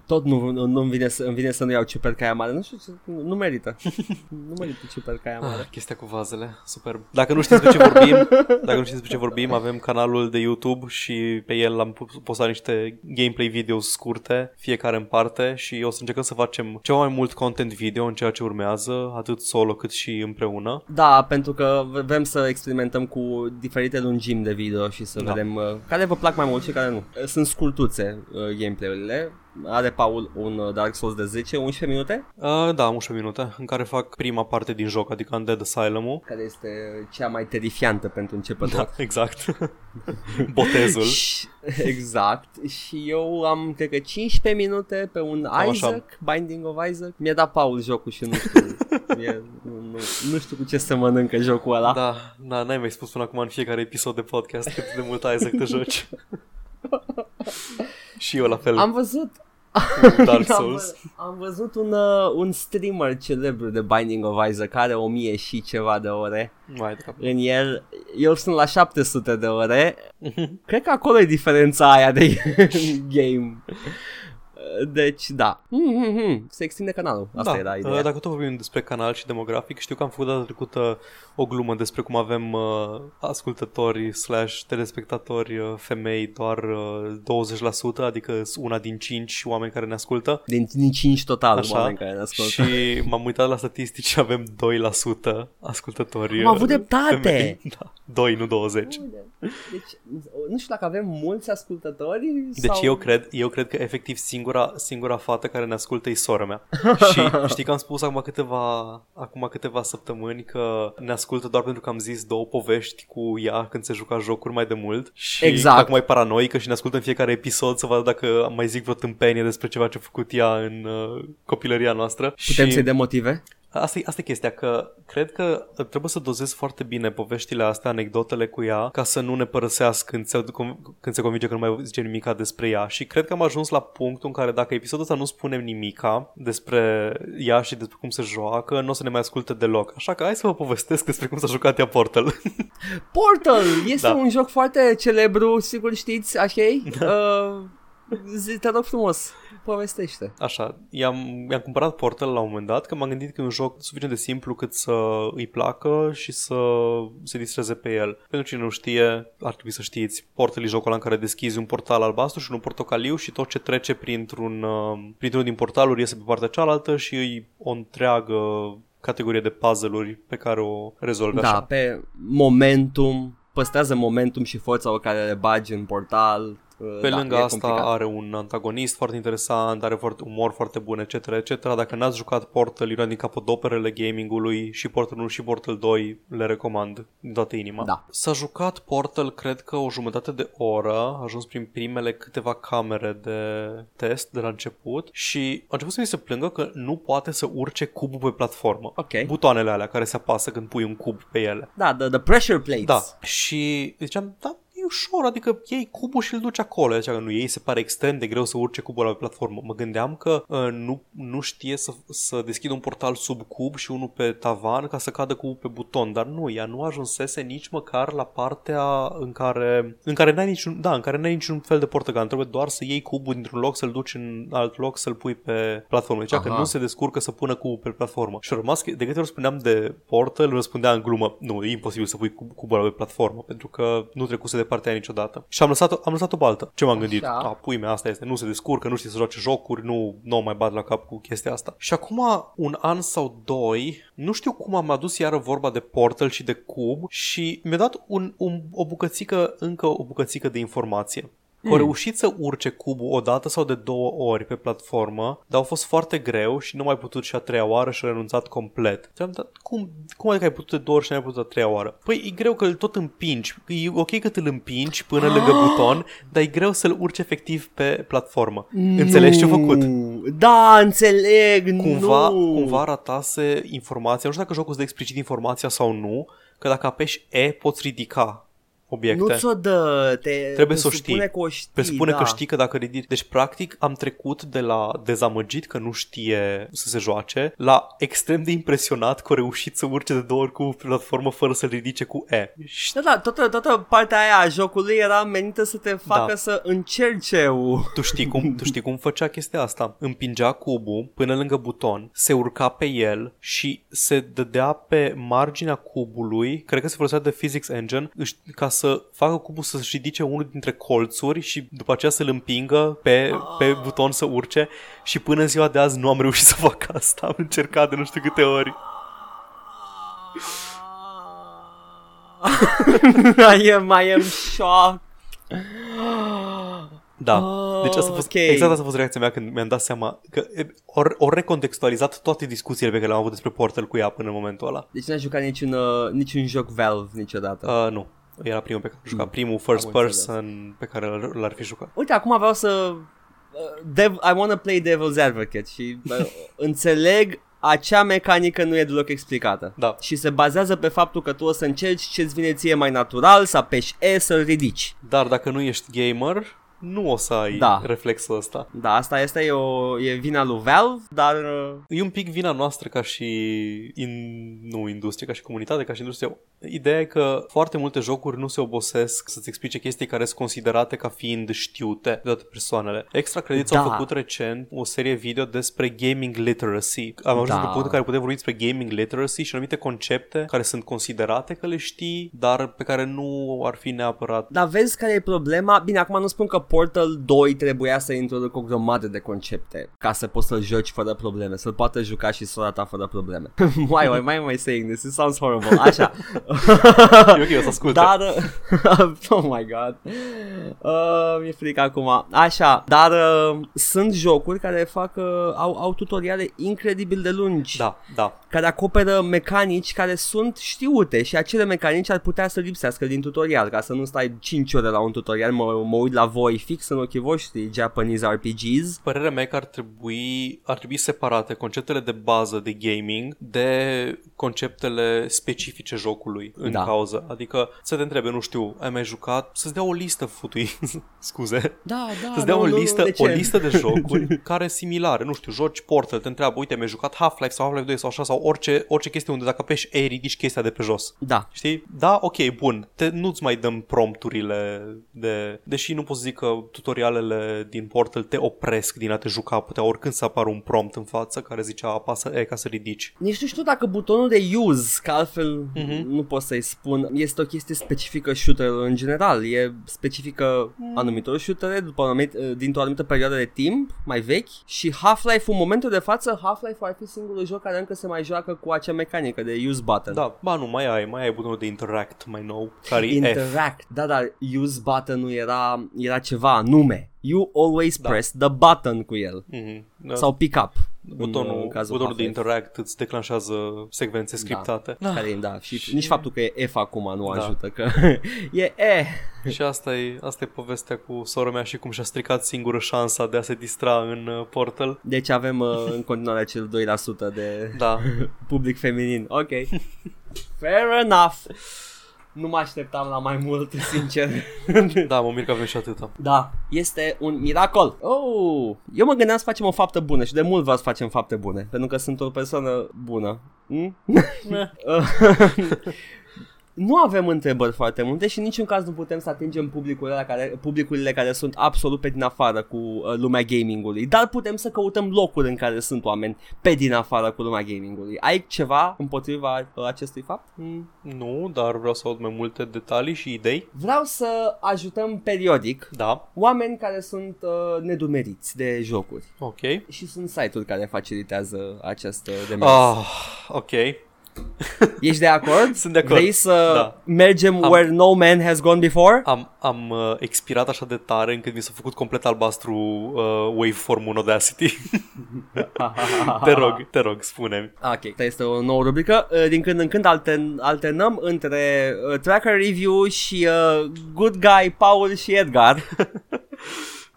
Tot nu, nu, nu-mi vine să, îmi vine să nu iau ciupercaia mare. Nu știu, ce, nu merită. *laughs* nu merită ciupercaia Ah, mare. chestia cu vazele, superb. Dacă nu știți despre ce vorbim, dacă nu știți despre ce vorbim, avem canalul de YouTube și pe el am pu- postat niște gameplay video scurte, fiecare în parte și o să încercăm să facem ceva mai mult content video în ceea ce urmează, atât solo cât și împreună. Da, pentru că vrem să experimentăm cu diferite lungimi de video și să Da. vedem uh, care vă plac mai mult și care nu. Uh, Sunt scurtuțe uh, gameplay-urile. Are Paul un uh, Dark Souls de 10-11 minute, Uh, da, 11 minute, în care fac prima parte din joc, adică Undead Asylum-ul. care este cea mai terifiantă pentru începător. Da, exact. *laughs* Botezul. *laughs* Și- exact. Și eu am, cred că 15 minute pe un Cam Isaac, Binding of Isaac. Mi-a dat Paul jocul și nu știu, *laughs* e, nu, nu, nu știu cu ce se mănâncă jocul ăla. Da, da, n-ai mai spus până acum în fiecare episod de podcast cât de mult Isaac te joci. Și eu la fel Am văzut cu Dark *laughs* am, Souls. vă- am văzut un, uh, un streamer celebru de Binding of Isaac care o mie și ceva de ore Mai de cap. în el. Eu sunt la 700 de ore. Cred că acolo e diferența aia de *laughs* game. Deci, da. Mm-hmm. Se extinde canalul. Asta da, era uh, ideea. Dacă tot vorbim despre canal și demografic, știu că am făcut data trecută o glumă despre cum avem uh, ascultători slash telespectatori uh, femei doar uh, 20%, adică sunt una din 5 oameni care ne ascultă. Din, din 5 total Așa. oameni care ne ascultă. Și m-am uitat la statistici și avem 2% ascultători. Am avut uh, dreptate! femei. *laughs* Da, 2, nu 20. Deci, nu știu dacă avem mulți ascultători Deci sau... eu cred, eu cred că efectiv singura, singura fată care ne ascultă e sora mea. *laughs* și știi că am spus acum câteva, acum câteva săptămâni că ne ascultă doar pentru că am zis două povești cu ea când se juca jocuri mai de mult. Și Exact. acum e paranoică și ne ascultă în fiecare episod să vadă dacă mai zic vreo tâmpenie despre ceva ce a făcut ea în uh, copilăria noastră. Putem și... să-i demotive? Asta e, asta e chestia, că cred că trebuie să dozezi foarte bine poveștile astea, anecdotele cu ea, ca să nu ne părăsească când se, când se convinge că nu mai zice nimica despre ea. Și cred că am ajuns la punctul în care dacă episodul ăsta nu spunem nimica despre ea și despre cum se joacă, nu o să ne mai asculte deloc. Așa că hai să vă povestesc despre cum s-a jucat ea Portal. Portal este Da. un joc foarte celebru, sigur știți, așa uh, zi, te rog frumos, povestește. Așa, i-am, i-am cumpărat Portal la un moment dat, că m-am gândit că e un joc suficient de simplu cât să îi placă și să se distreze pe el. Pentru cine nu știe, ar trebui să știți, Portal e jocul ăla în care deschizi un portal albastru și un portocaliu și tot ce trece printr-un, uh, printr-unul din portaluri iese pe partea cealaltă și îi o întreagă categorie de puzzle-uri pe care o rezolvi Da, așa. pe momentum, păstrează momentum și forța pe care le bagi în portal. Uh, Pe da, lângă e asta complicat. are un antagonist foarte interesant, are foarte, umor foarte bun, etc., etc. Dacă n-ați jucat Portal, e una din capodoperele gamingului și Portal 1 și Portal 2 le recomand din toată inima. Da. S-a jucat Portal, cred că o jumătate de oră, a ajuns prin primele câteva camere de test de la început și a început să mi se plângă că nu poate să urce cubul pe platformă. Ok. Butoanele alea care se apasă când pui un cub pe ele. Da, the, the pressure plates. Da, și ziceam, da, e ușor, adică iei cubul și îl duci acolo. Deci că nu ei se pare extrem de greu să urce cubul la platformă. Mă gândeam că uh, nu, nu știe să, să deschidă un portal sub cub și unul pe tavan ca să cadă cubul pe buton, dar nu, ea nu ajunsese nici măcar la partea în care, în care n-ai niciun, da, în care n-ai niciun fel de portăgan. Trebuie doar să iei cubul dintr-un loc, să-l duci în alt loc, să-l pui pe platformă. Deci că nu se descurcă să pună cubul pe platformă. Și a rămas, de câte ori spuneam de portal, răspundea în glumă, nu, e imposibil să pui cubul pe platformă, pentru că nu trecuse de partea aia niciodată. Și am lăsat-o, am lăsat-o baltă. Ce m-am gândit? A, pui mea, asta este, nu se descurcă, nu știe să joace jocuri, nu, nu mai bat la cap cu chestia asta. Și acum un an sau doi, nu știu cum am adus iară vorba de Portal și de Cub și mi-a dat un, un, o bucățică, încă o bucățică de informație. Mm. Au reușit să urce cubul o dată sau de două ori pe platformă, dar au fost foarte greu și nu mai putut și a treia oară și a renunțat complet. am dat, cum, cum adică ai putut de două ori și nu ai putut a treia oară? Păi e greu că îl tot împingi. E ok că îl împingi până ah! lângă buton, dar e greu să-l urci efectiv pe platformă. Nu. Înțelegi ce-a făcut? Da, înțeleg, cumva, nu. Cumva ratase informația, nu știu dacă jocul îți dă explicit informația sau nu, că dacă apeși E poți ridica obiecte. Nu ți-o dă, te Trebuie să o știi. Că o știi presupune da. că știi că dacă ridici... Deci, practic, am trecut de la dezamăgit că nu știe să se joace la extrem de impresionat că a reușit să urce de două ori cu platformă fără să ridice cu E. Da, da, toată, toată partea aia a jocului era menită să te facă da. să încerce o... Tu știi, cum, tu știi cum făcea chestia asta? Împingea cubul până lângă buton, se urca pe el și se dădea pe marginea cubului, cred că se folosea de Physics Engine, ca să să facă cubul să-și ridice unul dintre colțuri și după aceea să-l împingă pe, pe buton să urce și până în ziua de azi nu am reușit să fac asta. Am încercat de nu știu câte ori. I am, I am shocked. Da, oh, deci asta a fost, okay. exact asta a fost reacția mea când mi-am dat seama că ori o recontextualizat toate discuțiile pe care le-am avut despre Portal cu ea până în momentul ăla. Deci n-ai jucat niciun, uh, niciun joc Valve niciodată? Uh, nu. Era primul pe care l jucat, mm. primul first Am person înțeles. pe care l-ar fi jucat. Uite, acum vreau să... Uh, dev, I wanna play devil's advocate și uh, *laughs* înțeleg acea mecanică nu e deloc explicată. Da. Și se bazează pe faptul că tu o să încerci ce-ți vine ție mai natural, să apeși E, să-l ridici. Dar dacă nu ești gamer, nu o să ai da. reflexul ăsta. Da, asta este e, o, e vina lui Valve, dar... Uh, e un pic vina noastră ca și in, nu industrie, ca și comunitate, ca și industrie. Ideea e că foarte multe jocuri nu se obosesc să-ți explice chestii care sunt considerate ca fiind știute de toate persoanele. Extra Credits da. au făcut recent o serie video despre gaming literacy. Am ajuns da. de punct în care putem vorbi despre gaming literacy și anumite concepte care sunt considerate că le știi, dar pe care nu ar fi neapărat. Dar vezi care e problema? Bine, acum nu spun că Portal 2 trebuia să introducă o grămadă de concepte ca să poți să-l joci fără probleme, să-l poată juca și sora ta fără probleme. why, why, why am I saying this? It sounds horrible. Așa. *laughs* e ok, o să *laughs* ascult. Dar, *laughs* oh my god. Uh, mi-e frică acum. Așa, dar uh, sunt jocuri care fac, uh, au, au tutoriale incredibil de lungi. Da, da. Care acoperă mecanici care sunt știute și acele mecanici ar putea să lipsească din tutorial, ca să nu stai 5 ore la un tutorial, mă, mă uit la voi fix în ochii voștri Japanese RPGs. Părerea mea că ar trebui, ar trebui separate conceptele de bază de gaming de conceptele specifice jocului în da. cauză. Adică să te întrebe, nu știu, ai mai jucat? Să-ți dea o listă futui, *laughs* scuze. Da, da. Să-ți dea nu, o, listă, nu, o listă de *laughs* jocuri care similare. Nu știu, joci Portal, te întreabă, uite, mi-ai jucat Half-Life sau Half-Life 2 sau așa, sau orice, orice chestie unde dacă pești E, ridici chestia de pe jos. Da. Știi? Da, ok, bun. Te, nu-ți mai dăm prompturile de... Deși nu pot să zic că tutorialele din Portal te opresc din a te juca, putea oricând să apară un prompt în față care zicea apasă E ca să ridici. Nici nu știu dacă butonul de use, că altfel uh-huh. nu pot să-i spun, este o chestie specifică shooter în general, e specifică mm. anumitor shooter după anumit, dintr-o anumită perioadă de timp, mai vechi și Half-Life, în momentul de față, Half-Life ar fi singurul joc care încă se mai joacă cu acea mecanică de use button. Da, ba nu, mai ai, mai ai butonul de interact mai nou, care Interact, F. da, dar use button nu era, era ceva anume. You always da. press the button cu el. Mm-hmm. Da. Sau pick up. Butonul, în, în butonul de interact îți declanșează secvențe da. scriptate. Da, care, da. Și, și nici faptul că e F acum nu da. ajută, că *laughs* e E. Și asta e, asta e povestea cu sora mea și cum și-a stricat singură șansa de a se distra în uh, Portal. Deci avem uh, *laughs* în continuare acel 2% de da. *laughs* public feminin. Ok. Fair enough. Nu mă așteptam la mai mult, *laughs* sincer. Da, mă mir că avem și atâta. Da, este un miracol. Oh, eu mă gândeam să facem o faptă bună și de mult vreau să facem fapte bune, pentru că sunt o persoană bună. Mm? *laughs* nu avem întrebări foarte multe și în niciun caz nu putem să atingem publicurile care, publicurile care sunt absolut pe din afară cu uh, lumea gamingului, dar putem să căutăm locuri în care sunt oameni pe din afară cu lumea gamingului. Ai ceva împotriva uh, acestui fapt? Mm. Nu, dar vreau să aud mai multe detalii și idei. Vreau să ajutăm periodic Da, oameni care sunt uh, nedumeriți de jocuri ok. și sunt site-uri care facilitează acest demers. Ah, ok. *laughs* Ești de acord? Sunt de acord. Vrei să Da. mergem Am- where no man has gone before? Am, am uh, expirat așa de tare încât mi s-a făcut complet albastru uh, waveform-ul în Audacity. *laughs* te rog, te rog, spune-mi. Ok, asta este o nouă rubrică. Uh, Din când în când altern, alternăm între uh, Tracker Review și uh, Good Guy Paul și Edgar. *laughs*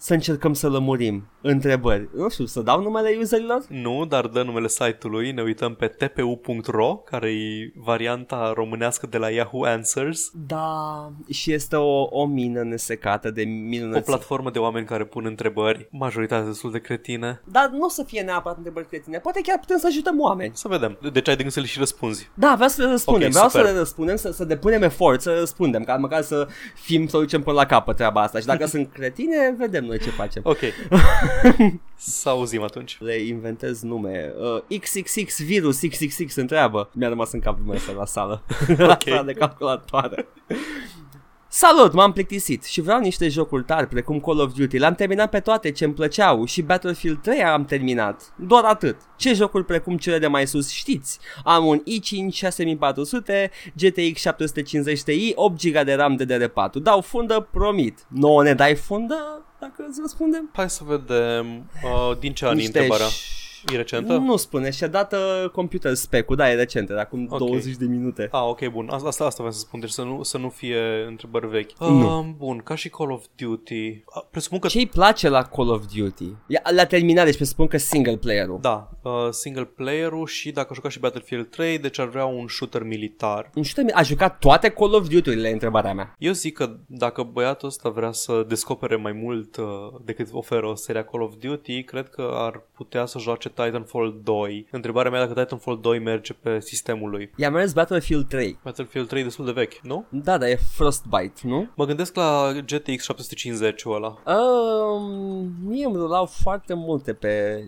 să încercăm să lămurim întrebări. Nu știu, să dau numele userilor? Nu, dar dă numele site-ului, ne uităm pe tpu.ro, care e varianta românească de la Yahoo Answers, Da, și este o, o mină nesecată de o minunăți. platformă de oameni care pun întrebări, majoritatea destul de cretine. Dar nu o să fie neapărat întrebări cretine. Poate chiar putem să ajutăm oameni. Să vedem. Deci ai de gând să le și răspunzi. Da, vreau să le răspundem. Ok, vreau super. să le răspundem, să, să depunem efort, să răspundem, ca măcar să fim, să o ducem până la capăt treaba asta. Și dacă *laughs* sunt cretine, vedem noi ce facem. Ok. *laughs* să auzim atunci. Le inventez nume. Uh, XXX virus XXX întreabă. Mi-a rămas în cap numele ăsta la sală. *laughs* Ok. de calculatoare. Salut, m-am plictisit și vreau niște jocuri tari precum Call of Duty. Le-am terminat pe toate ce îmi plăceau și Battlefield 3 am terminat. Doar atât. Ce jocuri precum cele de mai sus știți? Am un i5 6400, GTX 750 Ti, 8 GB de RAM DDR4. Dau fundă, promit. Nouă ne dai fundă dacă îți răspundem? Hai să vedem uh, din ce ani e Niște întrebarea. Ș- E recentă? Nu spune, și-a dat uh, computer spec-ul, da, e recent, de acum Ok. 20 de minute. Ah, ok, bun. Asta, asta, asta vreau să spun, deci să nu, să nu fie întrebări vechi. Nu. Uh, bun, ca și Call of Duty. Uh, presupun că... Ce îi place la Call of Duty? Ia, la terminat, deci presupun că single player-ul. Da, uh, single player-ul și dacă a jucat și Battlefield 3, deci ar vrea un shooter militar. Nu știu, a jucat toate Call of Duty-urile, e întrebarea mea. Eu zic că dacă băiatul ăsta vrea să descopere mai mult uh, decât oferă seria Call of Duty, cred că ar putea să joace Titanfall 2. Întrebarea mea dacă Titanfall 2 merge pe sistemul lui. I-a mers Battlefield 3. Battlefield 3 e destul de vechi, nu? Da, dar e Frostbite, nu? Mă gândesc la GTX 750-ul ăla. Um, mie îmi rulau foarte multe pe...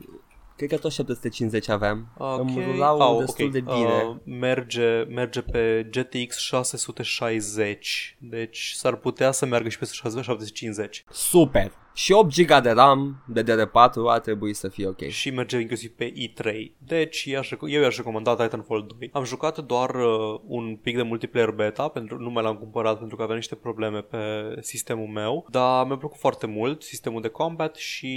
Cred că tot 750 aveam. Ok. Îmi rulau Au, destul ok. de bine. Uh, merge, merge pe GTX 660, deci s-ar putea să meargă și pe 750 Super. Și 8 GB de RAM de DDR4 ar trebui să fie ok. și merge inclusiv pe i3. Deci i-aș, rec- eu i-aș recomanda Titanfall 2. Am jucat doar uh, un pic de multiplayer beta, pentru nu mai l-am cumpărat pentru că avea niște probleme pe sistemul meu, dar mi-a plăcut foarte mult sistemul de combat și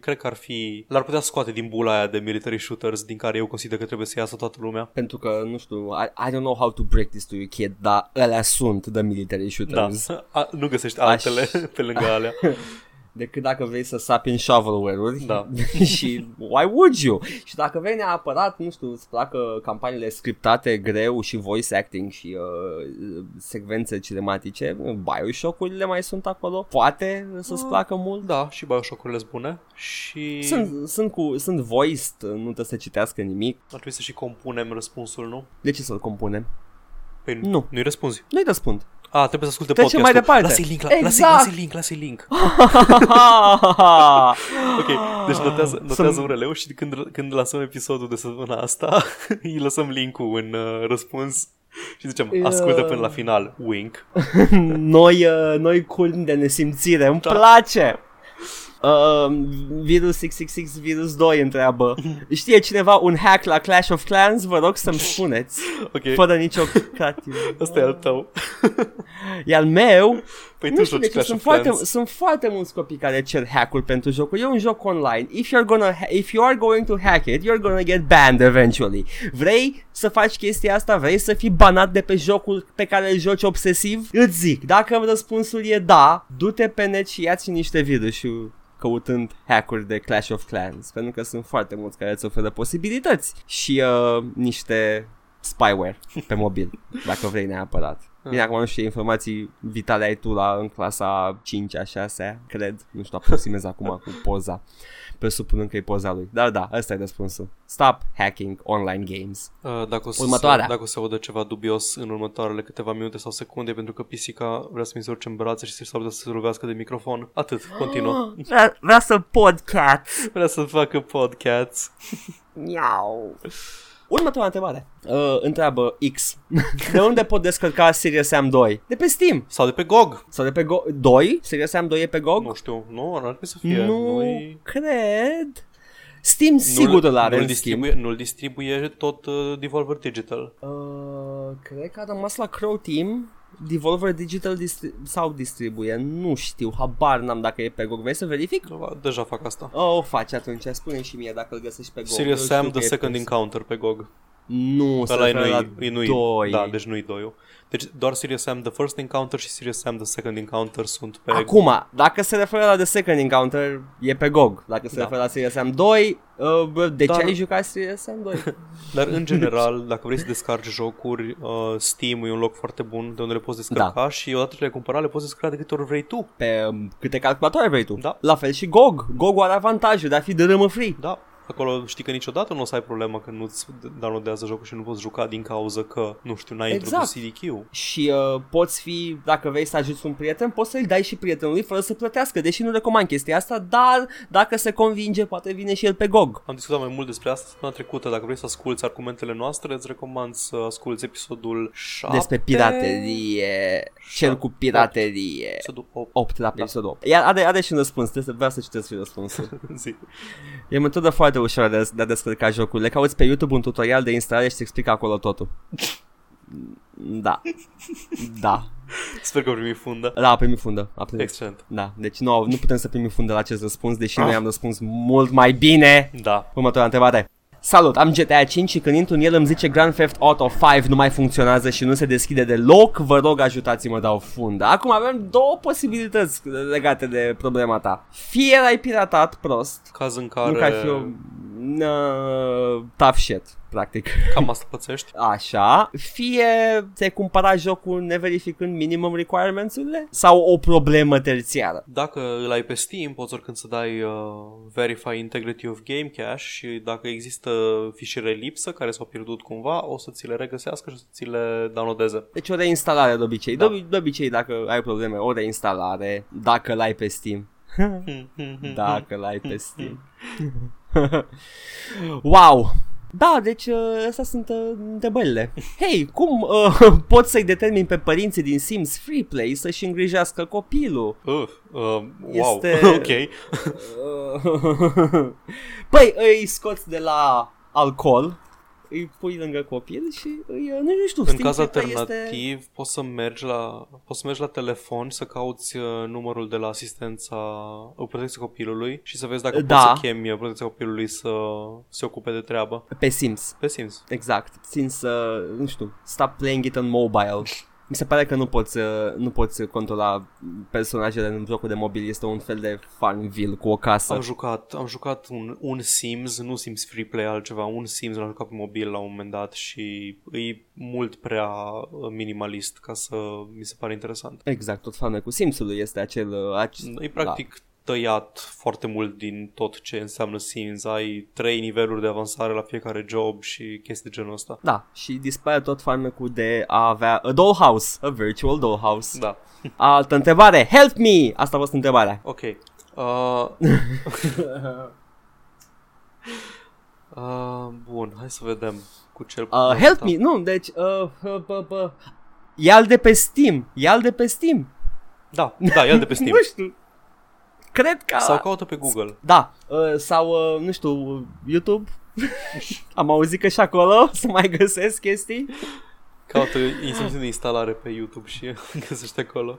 cred că ar fi l-ar putea scoate din bula aia de military shooters din care eu consider că trebuie să iasă toată lumea. Pentru că, nu știu, I, I don't know how to break this to you, kid, dar alea sunt the military Da, shooters. *laughs* A, nu găsești altele *laughs* pe lângă alea. *laughs* Decât dacă vrei să sapi în shovelware-uri Da. *laughs* și why would you? Și dacă vrei neapărat, nu știu, îți placă campaniile scriptate greu și voice acting și uh, secvențe cinematice, Bioshock-urile mai sunt acolo. Poate să-ți placă mult. Da, și Bioshock-urile sunt bune și Sunt, sunt, cu, sunt voiced, nu trebuie să citească nimic. ar trebui să și compunem răspunsul, nu? De ce să-l compunem? Păi Nu. Nu-i răspunzi. Nu-i răspund. A, trebuie să asculte Trecem podcastul. mai departe. Lasă-i link, la, Exact. lasă-i, lasă-i link, lasă-i link. *laughs* Ok, deci notează, notează Sunt- URL-ul și când, când lansăm episodul de săptămâna asta, *laughs* îi lăsăm link-ul în uh, răspuns și zicem, ascultă până la final, wink. *laughs* noi, uh, noi culmi de nesimțire, îmi Da. place. Uh, virus 666 Virus 2 întreabă. *laughs* Știe cineva un hack la Clash of Clans? Vă rog să-mi spuneți. Ok, Fără nicio creativă ăsta e al tău. E al meu Păi Nu tu știu joci de ce, Clash sunt of foarte, Clans. sunt foarte mulți copii care cer hack-uri pentru jocul E un joc online If you're gonna ha- if you are going to hack it You're gonna get banned eventually Vrei să faci chestia asta? Vrei să fii banat de pe jocul pe care îl joci obsesiv? Îți zic, dacă răspunsul e da Du-te pe net și ia-ți niște virusuri căutând hack-uri de Clash of Clans Pentru că sunt foarte mulți care îți oferă posibilități Și uh, niște spyware pe mobil Dacă vrei neapărat Bine, acum nu știu ce informații vitale ai tu la, în clasa 5 a 6 cred. Nu știu, aproximez acum cu poza. Presupunând că e poza lui. Dar da, ăsta e răspunsul. Stop hacking online games. Uh, dacă, o să Următoarea. Se, dacă o să audă ceva dubios în următoarele câteva minute sau secunde, pentru că pisica vrea să mi se urce în brațe și s-ar putea să se ruvească de microfon. Atât, continuă. *gasps* Vrea, vrea să podcast. Vrea să facă podcast. Miau. Următoarea întrebare. Uh, întreabă X. de unde pot descărca Serious Sam 2? De pe Steam. Sau de pe GOG. Sau de pe Go- 2? Serious Sam 2 e pe GOG? Nu știu, nu, ar trebui să fie. nu Nu-i- cred. Steam sigur îl are nu-l în schimb. distribuie, nu-l distribuie tot uh, Devolver Digital. Uh, cred că a rămas la Crow Team. Devolver Digital distri- sau distribuie, nu știu, habar n-am dacă e pe GOG. Vrei să verific? Deja fac asta. Oh, o faci atunci, spune și mie dacă îl găsești pe GOG. Serious Eu Sam, știu The că e Second pe- Encounter pe GOG. Nu, se Ăla e referă la nu-i, e nu-i, doi. Da, deci nu-i doi Deci doar Serious Sam The First Encounter și Serious Sam The Second Encounter sunt pe... Acum, dacă se referă la The Second Encounter, e pe GOG. Dacă se Da. referă la Serious Sam 2, uh, bă, de Dar- ce ai jucat Serious Sam 2? Dar în general, dacă vrei să descarci jocuri, uh, Steam e un loc foarte bun de unde le poți descărca Da. și odată ce le-ai cumpărat, le poți descărca de câte ori vrei tu. pe um, câte calculatoare vrei tu? Da. La fel și GOG. GOG are avantajul de a fi de râmă free. Da, acolo știi că niciodată nu o să ai problema că nu-ți downloadează jocul și nu poți juca din cauza că, nu știu, n-ai Exact. introdus CDQ. Și uh, poți fi, dacă vrei să ajuți un prieten, poți să-i dai și prietenului fără să plătească, deși nu recomand chestia asta, dar dacă se convinge, poate vine și el pe GOG. Am discutat mai mult despre asta săptămâna trecută. Dacă vrei să asculti argumentele noastre, îți recomand să asculti episodul 7. Despre piraterie, cel cu piraterie. Episodul 8. 8 la episodul 8. Iar are, are și un răspuns, trebuie să vreau să citesc și răspunsul. *laughs* Zi. E o metodă foarte ușoară de, de a descărca jocurile. Cauți pe YouTube un tutorial de instalare și îți explică acolo totul. Da. Da. Sper că au primit fundă. Da, a primit fundă. A primit. Excelent. Da, deci nu, nu putem să primim fundă la acest răspuns, deși noi am răspuns mult mai bine. Da. Următoarea întrebare. Salut, am GTA 5 și când intru în el îmi zice Grand Theft Auto 5 nu mai funcționează și nu se deschide deloc, vă rog ajutați-mă, dau fundă. Acum avem două posibilități legate de problema ta. Fie l-ai piratat prost, Caz în nu care... că ai fi o uh, tough shit, practic. Cam asta pățești. *laughs* Așa, fie ți-ai cumpărat jocul neverificând minimum requirements-urile sau o problemă terțiară. Dacă îl ai pe Steam, poți oricând să dai uh, Verify Integrity of Game Cache și dacă există fișiere lipsă care s-au pierdut cumva, o să ți le regăsească și o să ți le downloadeze. Deci o reinstalare de obicei. Da. De, de obicei dacă ai probleme, o reinstalare dacă l-ai pe Steam. *laughs* Dacă l-ai pe Steam. *laughs* wow! Da, deci uh, astea sunt uh, întrebările. Hei, cum uh, *laughs* poți să-i determini pe părinții din Sims Freeplay să-și îngrijească copilul? Uh, uh, wow, Este- ok. Uh, păi, îi scoți de la alcool, îi pui lângă copil și îi, uh, nu știu, În Steam caz Freeplay alternativ, este... poți să mergi la poți să mergi la telefon să cauți uh, numărul de la asistența o protecție copilului și să vezi dacă Da. poți să chemi uh, protecția copilului să se ocupe de treabă. Pe Sims. Pe Sims. Exact. Țin să, nu știu, stop playing it on mobile. *laughs* Mi se pare că nu poți, uh, nu poți controla personajele în jocul de mobil. Este un fel de Farmville cu o casă. Am jucat, am jucat un, un Sims, nu Sims Free Play, altceva, un Sims l-am jucat pe mobil la un moment dat și e mult prea uh, minimalist ca să mi se pare interesant. Exact, tot fanul cu Sims-ului este acel... uh, Ac- E practic tăiat foarte mult din tot ce înseamnă Sims. Ai trei niveluri de avansare la fiecare job și chestii de genul ăsta. Da, și dispare tot farmecul de a avea a dollhouse, a virtual dollhouse. Da. *laughs* Altă întrebare, help me! Asta a fost întrebarea. Ok. Uh... *laughs* uh, bun, hai să vedem cu ce Uh, help me, nu, deci, uh, uh, uh, uh, ia-l de pe Steam, ia-l de pe Steam. Da, da, ia de pe *laughs* Steam. nu știu. Cred că... Sau caută pe Google. Da, uh, sau, uh, nu știu, YouTube. *laughs* Am auzit că și acolo *laughs* să mai găsesc chestii. Caută instrucțiuni de instalare pe YouTube și *laughs* găsește acolo.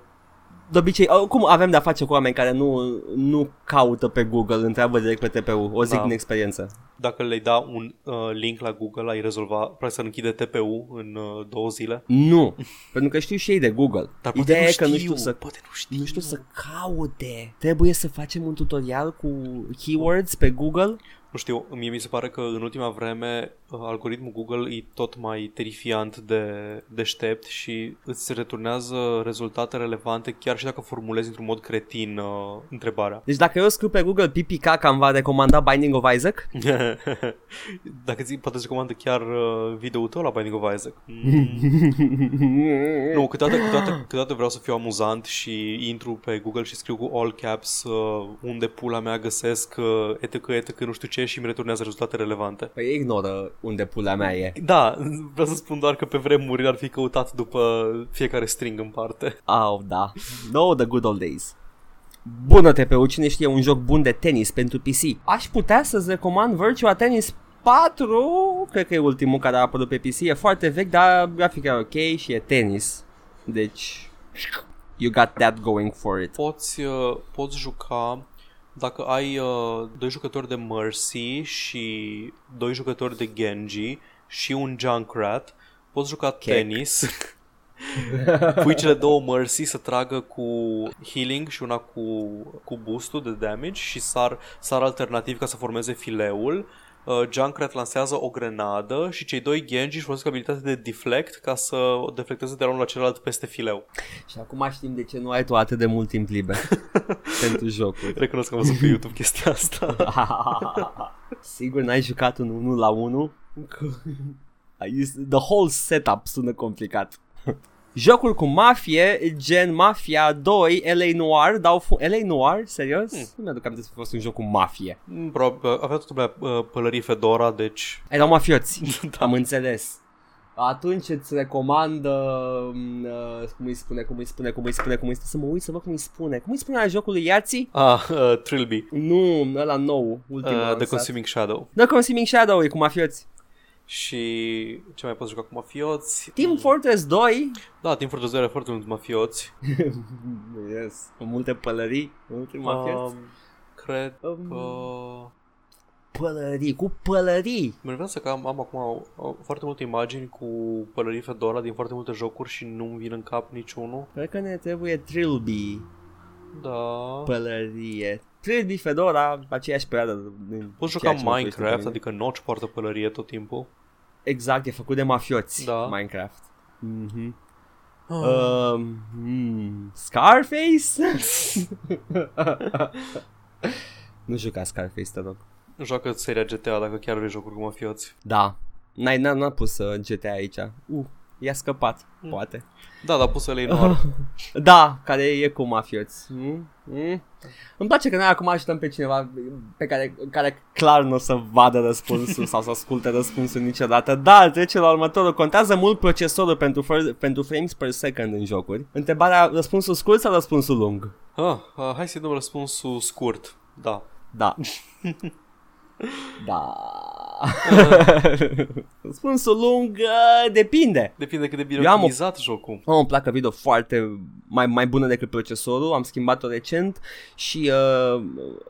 De obicei, uh, cum avem de-a face cu oameni care nu, nu caută pe Google, întreabă direct pe TPU, o zic Da. din experiență. Dacă le-ai da un uh, link la Google, ai rezolva, practic să închide TPU în uh, două zile. Nu, pentru că știu și ei de Google. Dar poate Ideea nu e știu, că nu știu să poate nu știu. nu știu să caute. Trebuie să facem un tutorial cu keywords pe Google? Nu știu, mie mi se pare că în ultima vreme uh, algoritmul Google e tot mai terifiant de deștept și îți returnează rezultate relevante chiar și dacă formulezi într-un mod cretin uh, întrebarea. Deci dacă eu scriu pe Google pipi caca, îmi va recomanda Binding of Isaac? *laughs* dacă zi, poate să recomandă chiar uh, video-ul tău la Binding of Isaac. Mm. *laughs* nu, câteodată, câteodată, câteodată vreau să fiu amuzant și intru pe Google și scriu cu all caps uh, unde pula mea găsesc uh, etc, etc, nu știu ce și îmi returnează rezultate relevante. Păi ignoră unde pula mea e. Da, vreau să spun doar că pe vremuri ar fi căutat după fiecare string în parte. Oh, da. No, the good old days. Bună TPU, cine știe un joc bun de tenis pentru PC? Aș putea să-ți recomand Virtua Tennis 4, cred că e ultimul care a apărut pe PC, e foarte vechi, dar grafica e ok și e tenis. Deci, you got that going for it. Poți, uh, poți juca dacă ai uh, doi jucători de Mercy și doi jucători de Genji și un Junkrat, poți juca Check. tenis. *laughs* Pui cele două Mercy să tragă cu healing și una cu, cu boost de damage și sar, sar alternativ ca să formeze fileul. Uh, Junkrat lansează o grenadă și cei doi Genji își folosesc abilitatea de deflect ca să deflecteze de la unul la celălalt peste fileu. Și acum știm de ce nu ai tu atât de mult timp liber *laughs* pentru jocuri. Recunosc că am văzut pe YouTube chestia asta. *laughs* Sigur n-ai jucat un 1 la 1? The whole setup sună complicat. Jocul cu mafie, gen Mafia 2, LA Noir, dau fu- LA Noir? Serios? Hmm. Nu mi-aduc aminte să fi fost un joc cu mafie. Mm, Probabil, avea tot lumea uh, pălării Fedora, deci... Erau mafioți, *laughs* da. am înțeles. Atunci îți recomand uh, uh, cum îi spune, cum îi spune, cum îi spune, cum îi spune, să mă uit să văd cum îi spune. Cum îi spune la jocul lui Yații? Ah, uh, Trilby. Nu, ăla nou, ultimul Uh, The lansat. Consuming Shadow. The Consuming Shadow e cu mafioți. Și ce mai poți juca cu mafioți? Team Fortress 2 Da, Team Fortress 2 are foarte mulți mafioți. *laughs* Yes, cu multe pălării, multe mafioți. Um, cred Um, că... Pălării, cu pălării. Mă vreau să că am, am acum uh, foarte multe imagini cu pălării Fedora din foarte multe jocuri și nu-mi vin în cap niciunul. Cred că ne trebuie Trilby, Da. pălărie. Trilby, Fedora, aceeași perioadă. din Poți ceea juca ce mă privește pe Minecraft, mine. adică Notch poartă pălărie tot timpul. Exact, e făcut de mafioți, Da. Minecraft. Mhm. Uh. Um, hmm, Scarface? *laughs* nu juca Scarface, te rog. Joacă seria GTA dacă chiar vrei jocuri cu mafioți. Da. N-ai, n-a, n-a pus uh, GTA aici. Uh, i-a scăpat, Mm. poate. Da, dar pus să le ignor. Da, care e cu mafioți. Mm? Mm? Îmi place că noi acum ajutăm pe cineva pe care, care clar nu o să vadă răspunsul sau să asculte răspunsul niciodată. Da, trece la următorul. Contează mult procesorul pentru, fr- pentru frames per second în jocuri. Întrebarea, răspunsul scurt sau răspunsul lung? Ah, ah, hai să-i dăm răspunsul scurt. Da. Da. *laughs* da. *laughs* Răspunsul lung uh, depinde. Depinde cât de bine Eu am o- optimizat jocul. Am o placă video foarte mai, mai bună decât procesorul, am schimbat-o recent și uh,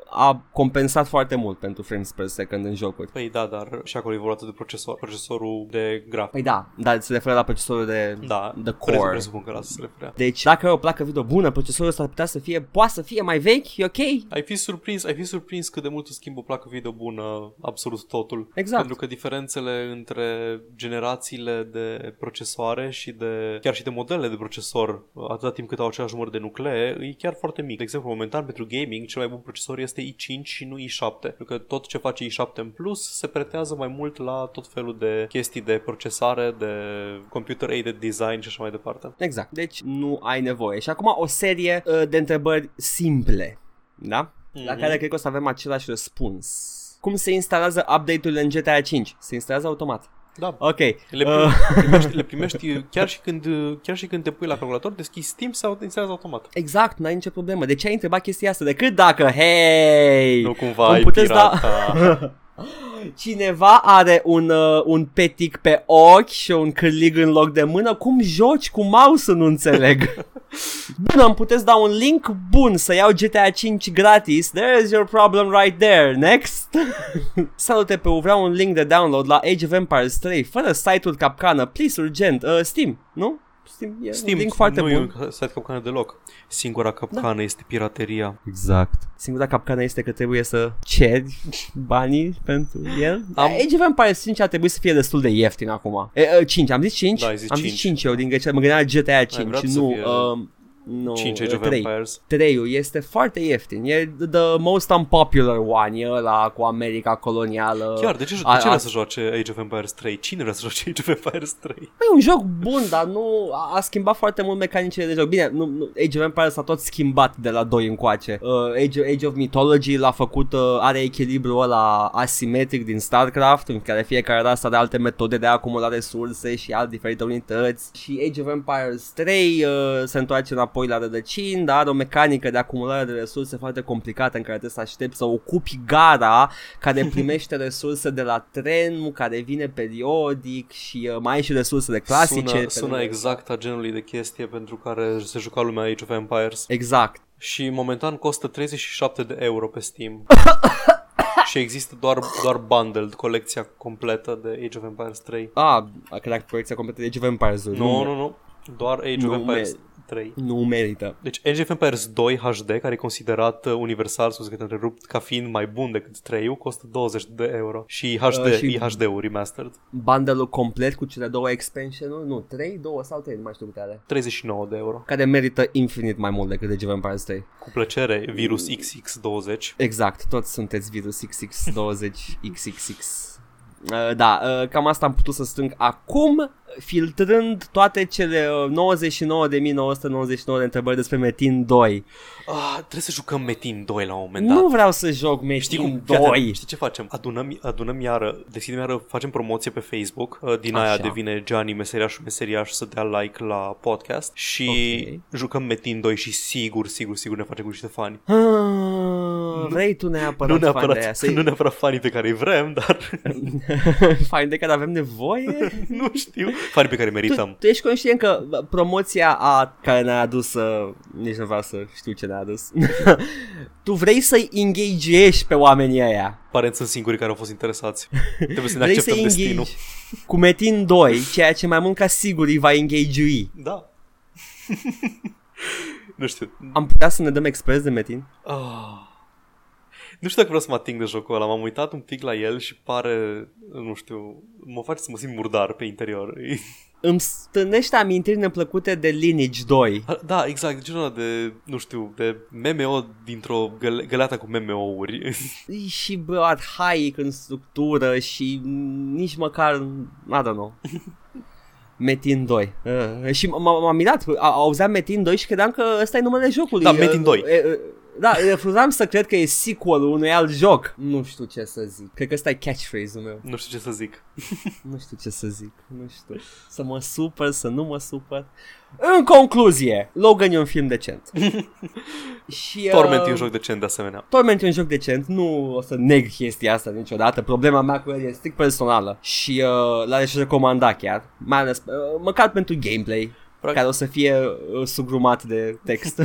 a compensat foarte mult pentru frames per second în jocuri. Păi da, dar și acolo e vorba de procesor, procesorul de grafic. Păi da, dar se referă la procesorul de Da, the presu- core. presupun că la asta se referea. Deci dacă ai o placă video bună, procesorul ăsta ar putea să fie, poate să fie mai vechi, e ok? Ai fi surprins, ai fi surprins cât de mult îți schimbă o placă video bună absolut totul. Exact. Pentru că diferențele între generațiile de procesoare și de chiar și de modelele de procesor, atâta timp cât au același număr de nuclee, e chiar foarte mic. De exemplu, momentan pentru gaming, cel mai bun procesor este i5 și nu i7. Pentru că tot ce face i7 în plus se pretează mai mult la tot felul de chestii de procesare, de computer aided design și așa mai departe. Exact. Deci nu ai nevoie. Și acum o serie uh, de întrebări simple, da? La Mhm. care cred că o să avem același răspuns. Cum se instalează update-urile în GTA 5? Se instalează automat. Da. Ok. Le, Uh, primești, le *laughs* primești chiar și, când, chiar și când te pui la calculator, deschizi Steam sau te instalează automat. exact, n-ai nicio problemă. De ce ai întrebat chestia asta? Decât dacă, hei, Nu cumva cum ai puteți da... *laughs* pirata. *gasps* cineva are un, uh, un petic pe ochi și un cârlig în loc de mână, cum joci cu mouse nu înțeleg. *laughs* Bun, îmi puteți da un link bun să iau GTA 5 gratis. There's your problem right there. Next. *laughs* Salute pe vreau un link de download la Age of Empires 3 fără site-ul capcană. Please urgent. Uh, Steam, nu? Steam e Steam un link foarte nu bun. e un site capcană deloc. Singura capcană Da. este pirateria. Exact. Singura capcană este că trebuie să ceri banii pentru el. Am- Am... Age of Empires 5 ar trebui să fie destul de ieftin acum. E, e, 5, am zis 5? Da, ai zis am 5. zis 5 eu din găcea, mă gândeam la GTA 5, vrea să nu, fie uh, nu, 5 Age of 3. Empires. 3 este foarte ieftin. E the most unpopular one, e ăla cu America colonială. Chiar, de ce, de A- ce a- vrea să joace Age of Empires 3? Cine vrea să joace Age of Empires 3? Păi, E un joc bun, dar nu a, a schimbat foarte mult mecanicile de joc. Bine, nu, nu, Age of Empires s-a tot schimbat de la 2 încoace. Uh, Age, Age of Mythology l-a făcut, uh, are echilibrul ăla asimetric din StarCraft, în care fiecare rasă are alte metode de a acumula resurse și alte diferite unități. Și Age of Empires 3 uh, se întoarce înapoi la rădăcini, dar are o mecanică de acumulare de resurse foarte complicată în care trebuie să aștepți să ocupi gara care *laughs* primește resurse de la trenul care vine periodic și uh, mai ai și resursele clasice. Sună, pe sună lângă- exact a genului de chestie pentru care se juca lumea Age of Empires. Exact. Și momentan costă 37 de euro pe Steam. *coughs* și există doar, doar bundled, colecția completă de Age of Empires 3. Ah, credeam că proiecția completă de Age of Empires. Nu, nu, nu. Doar Age Nu of Empires me- 3. Nu merită. Deci Age of Empires 2 HD, care e considerat uh, universal, sus că te întrerupt, ca fiind mai bun decât 3 costă 20 de euro. Și HD, Uh, și- și... e HD-ul remastered. Bundle-ul complet cu cele două expansion-uri? Nu, 3, 2 sau 3, nu mai știu câte are. 39 de euro. Care merită infinit mai mult decât Age of Empires 3. Cu plăcere, virus XX20. Exact, toți sunteți virus XX20 XXX. Uh, da, uh, cam asta am putut să strâng acum, filtrând toate cele uh, 99.999 de întrebări despre Metin 2. Ah, trebuie să jucăm Metin 2 la un moment dat. Nu vreau să joc Metin Știi cum? 2. Fii atent, Știi ce facem? Adunăm, adunăm iară, deschidem iară, facem promoție pe Facebook, uh, din aia Așa. devine Gianni meseriașul meseriaș să dea like la podcast și Ok. jucăm Metin 2 și sigur, sigur, sigur ne facem cu niște fani. Ah, vrei tu neapărat, Nu fan de aia, neapărat, *laughs* să-i- nu neapărat fanii pe care îi vrem, dar *laughs* Fain de care avem nevoie? *laughs* nu știu. Fanii pe care îi tu, merităm. tu ești conștient că bă, promoția a care ne-a adus uh, Nici nu vreau să știu ce ne-a adus *laughs* Tu vrei să-i engagezi pe oamenii ăia Aparent sunt singurii care au fost interesați. Trebuie să ne *laughs* Vrei acceptăm să destinul. engage cu Metin 2 Ceea ce mai mult ca sigur îi va engage Da. *laughs* nu știu. Am putea să ne dăm expres de Metin? Ah. Nu știu dacă vreau să mă ating de jocul ăla. M-am uitat un pic la el și pare, nu știu, mă face să mă simt murdar pe interior. *laughs* Îmi stânește amintiri neplăcute de Lineage 2 Da, exact, genul ăla de, nu știu, de MMO dintr-o găle- găleată cu MMO-uri. *laughs* și bă, arhaic în structură și nici măcar, I don't know. *laughs* Metin 2. Uh, și m- m- m-am mirat, a- auzeam Metin 2 și credeam că ăsta e numele jocului. Da, Uh, Metin 2. uh, uh, Da, refuzam să cred că e sequel unui alt joc. Nu știu ce să zic. Cred că ăsta e catchphrase-ul meu. nu știu ce să zic. *laughs* Nu știu ce să zic. Nu știu. Să mă supăr, să nu mă supăr. În concluzie, Logan e un film decent. *laughs* și, Torment e uh, un joc decent de asemenea. Torment e un joc decent, nu o să neg chestia asta niciodată. Problema mea cu el e strict personală și uh, l-aș recomanda chiar, mai ales uh, măcar pentru gameplay, Practic- care o să fie uh, sugrumat de text.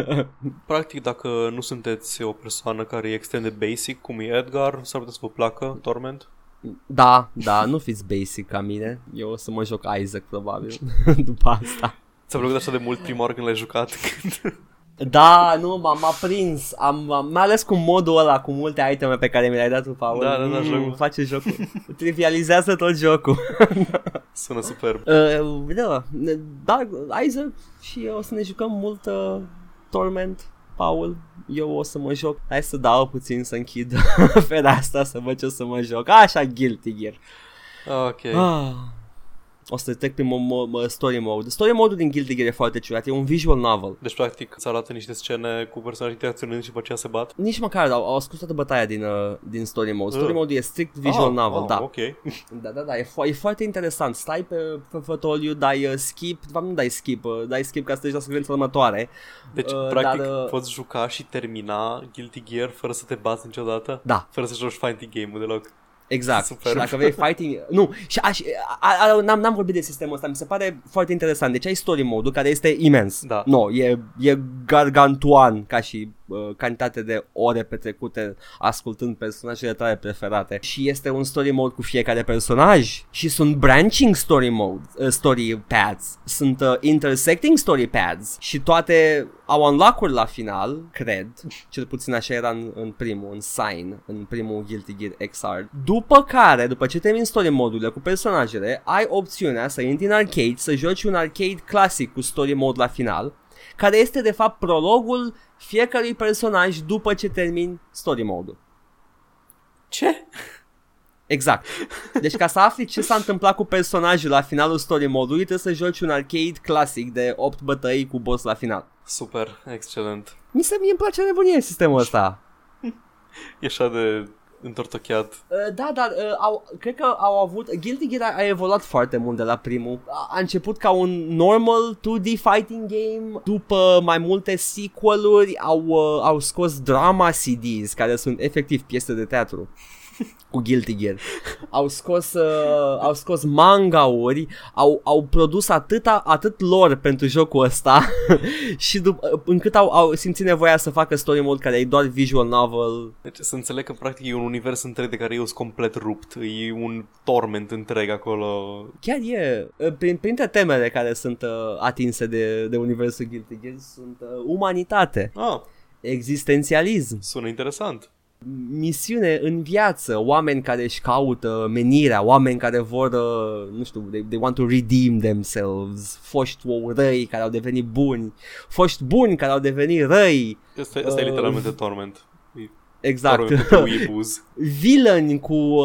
*laughs* Practic, dacă nu sunteți o persoană care e extrem de basic, cum e Edgar, s-ar putea să vă placă Torment. da, da, nu fiți basic ca mine. Eu o să mă joc Isaac probabil *laughs* după asta. Ți-a plăcut așa de mult prima oară când l-ai jucat? *laughs* Da, nu, m-am m-a prins, am, am, mai ales cu modul ăla, cu multe iteme pe care mi le-ai dat tu, Paul. Da, da, da, jocul. face jocul. *laughs* Trivializează tot jocul. *laughs* Sună superb. Uh, da, da, Isaac și eu o să ne jucăm mult uh, Torment, Paul. Eu o să mă joc. Hai să dau puțin să închid *laughs* fereastra să văd ce o să mă joc. Așa, Guilty Gear. Ok. Ah. O să trec prin mo- mo- story mode. Story mode din Guilty Gear e foarte ciudat. E un visual novel. Deci, practic, îți arată niște scene cu personaji interacționând și după aceea se bat. Nici măcar au, au scos toată bătaia din, uh, din story mode. Story Uh. mode e strict visual ah, novel, ah, da. Ok. *laughs* Da, da, da, e, fo- e foarte interesant. Stai pe, pe fotoliu, dai uh, skip, de fapt nu dai skip, uh, dai skip ca să treci la secvența următoare. Deci, Uh, practic, dar, uh, poți juca și termina Guilty Gear fără să te bați niciodată? Da, Fără să joci fighting game-ul deloc. Exact. Super. Și dacă vrei fighting... Nu, și aș, a, a, n-am, n-am vorbit de sistemul ăsta, mi se pare foarte interesant. Deci ai story mode care este imens. Da. No, e, e gargantuan ca și uh, cantitate de ore petrecute ascultând personajele tale preferate. Și este un story mode cu fiecare personaj? Și sunt branching story mode, uh, story paths, sunt uh, intersecting story paths și toate au unlock-uri la final, cred, cel puțin așa era în, în primul, în Sign, în primul Guilty Gear XR. După care, după ce termin story modurile cu personajele, ai opțiunea să intri în arcade, să joci un arcade clasic cu story mode la final, care este de fapt prologul fiecărui personaj după ce termin story mode-ul. Ce? Exact. Deci ca să afli ce s-a întâmplat cu personajul la finalul story modului, trebuie să joci un arcade clasic de 8 bătăi cu boss la final. Super, excelent. Mi se mie îmi place nebunie sistemul ăsta. *laughs* E așa de întortocheat. Uh, da, dar uh, au, cred că au avut Guilty Gear a, a evoluat foarte mult de la primul. A, a început ca un normal 2D fighting game, după mai multe sequel-uri au, uh, au scos drama CDs, care sunt efectiv piese de teatru *laughs* cu Guilty Gear. Au scos, uh, au scos manga-uri, au, au produs atâta, atât lor pentru jocul ăsta *laughs* și dup- încât au, au simțit nevoia să facă story mode care e doar visual novel. Deci să înțeleg că practic e un univers întreg de care eu sunt complet rupt. E un torment întreg acolo. Chiar e, uh, prin, printre temele care sunt uh, atinse de, de universul Guilty Gear sunt uh, umanitate, Ah, existențialism, sună interesant. Misiune în viață, oameni care își caută menirea, oameni care vor, uh, nu știu, they, they want to redeem themselves, foști răi care au devenit buni, foști buni care au devenit răi, Asta, asta uh, e Uh, literalmente torment. E exact, Torment pentru weeaboos. *laughs* villaini cu, uh,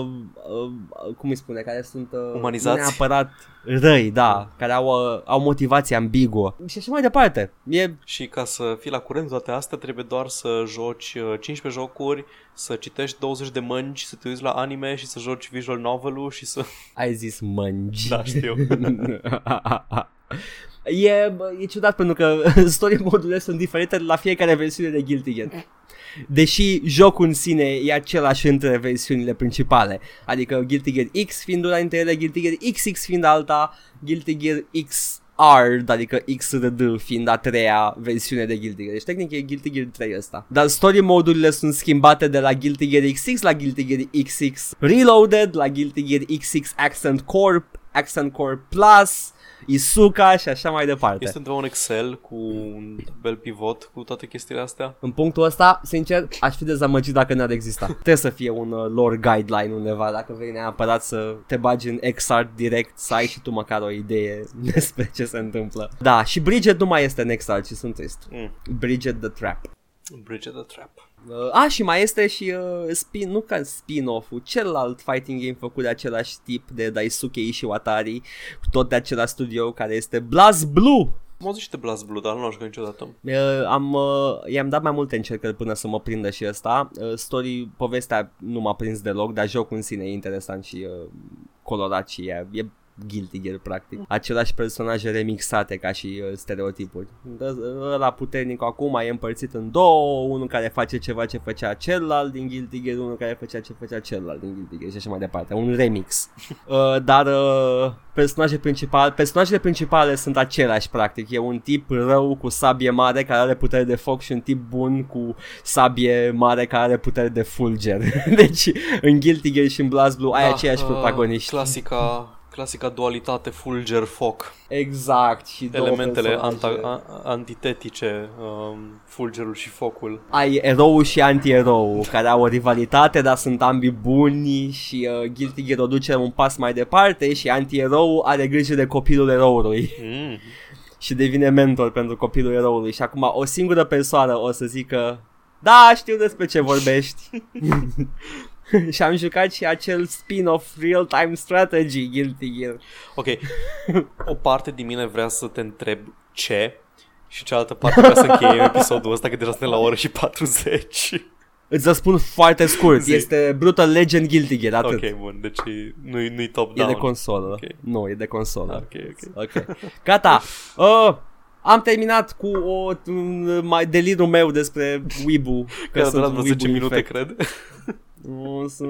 uh, uh, cum îi spune, care sunt uh, Umanizați. nu neapărat răi, da, care au, uh, au motivație ambiguă și așa mai departe. E Și ca să fii la curent cu toate astea, trebuie doar să joci uh, 15 jocuri, să citești 20 de mânci, să te uiți la anime și să joci visual novel-ul și să... *laughs* Ai zis mângi. Da, știu. *laughs* e, bă, e ciudat pentru că story modurile sunt diferite la fiecare versiune de Guilty Gear. Deși jocul în sine e același între versiunile principale. Adică Guilty Gear X fiind una dintre ele, Guilty Gear XX fiind alta, Guilty Gear XR, adică XRD fiind a treia versiune de Guilty Gear. Deci tehnic e Guilty Gear 3 ăsta. Dar story modurile sunt schimbate de la Guilty Gear XX la Guilty Gear XX Reloaded, la Guilty Gear XX Accent Core, Accent Core Plus, Isuka și așa mai departe. Este undeva un Excel cu un tabel pivot cu toate chestiile astea? În punctul ăsta, sincer, aș fi dezamăgit dacă n-ar exista. Trebuie să fie un uh, lore guideline undeva, dacă vrei neapărat să te bagi în XR direct, să ai și tu măcar o idee *laughs* despre ce se întâmplă. Da, și Bridget nu mai este în XR, ci sunt trist. Mm. Bridget the Trap. Bridget the Trap. Uh, a, și mai este și uh, spin, nu ca spin-off-ul, celălalt fighting game făcut de același tip de Daisuke Ishiwatari, tot de același studio care este BlazBlue. M-au zis și de BlazBlue, dar nu l-am jucat niciodată. Uh, am, uh, i-am dat mai multe încercări până să mă prindă și ăsta. Uh, story, povestea nu m-a prins deloc, dar jocul în sine e interesant și uh, colorat și e, e Guilty Gear practic. Același personaje remixate ca și uh, stereotipuri. La puternic acum e împărțit în două, unul care face ceva ce făcea celălalt din Guilty Gear, unul care făcea ce făcea celălalt din Guilty Gear și așa mai departe. Un remix. *laughs* uh, dar uh, personaje principale, personajele principale sunt aceleași practic. E un tip rău cu sabie mare care are putere de foc și un tip bun cu sabie mare care are putere de fulger. *laughs* deci în Guilty Gear și în BlazBlue ai aceiași uh, protagoniști. Clasica, clasica dualitate fulger-foc. Exact. Și două Elementele personaje. anta- a- antitetice, um, fulgerul și focul. ai erou și anti-erou care au o rivalitate, dar sunt ambii buni și uh, Guilty Gear o duce un pas mai departe și anti-erou are grijă de copilul eroului Mm. *laughs* și devine mentor pentru copilul eroului și acum o singură persoană o să zică da, știu despre ce vorbești. *laughs* *laughs* și am jucat și acel spin-off real-time strategy Guilty Gear. Ok, o parte din mine vrea să te întreb ce și cealaltă parte vrea să încheiem *laughs* episodul ăsta că deja suntem la oră și 40. Îți răspund foarte scurt, Zi. este Brutal Legend Guilty Gear, atât. Ok, bun, deci nu-i, nu-i E top-down. de consolă. Ok. Nu, e de consolă. Ok, ok. Ok. Gata. *laughs* Uh, am terminat cu o un, mai delirul meu despre Weibo. Că a sunt durat vreo 10 Weibo minute, infect. cred. Nu, să-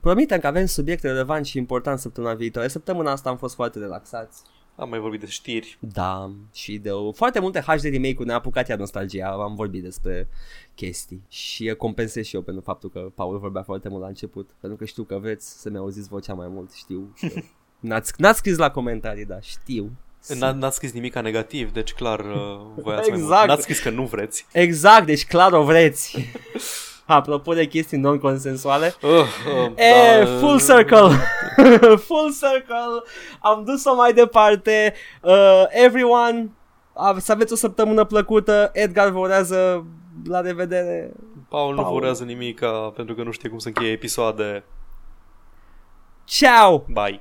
Promitem că avem subiecte relevant și important săptămâna viitoare. Săptămâna asta am fost foarte relaxați. Am mai vorbit de știri. Da, și de o, foarte multe HD remake-uri ne-a apucat iar nostalgia, am vorbit despre chestii și compensez și eu pentru faptul că Paul vorbea foarte mult la început, pentru că știu că vreți să-mi auziți vocea mai mult, știu. Că... *laughs* N-ați, n-ați scris la comentarii, da, știu. N- n-ați scris nimic negativ, deci clar uh, voiați mai mult. Exact. N-ați scris că nu vreți. Exact, deci clar o vreți. *laughs* Apropo de chestii non-consensuale, Uh, uh, E, da, full circle. *laughs* Full circle. Am dus-o mai departe. Uh, Everyone a- Să aveți o săptămână plăcută. Edgar vă urează La revedere. Paul nu Paul. vorează nimic pentru că nu știe cum să încheie episoade. Ciao Bye.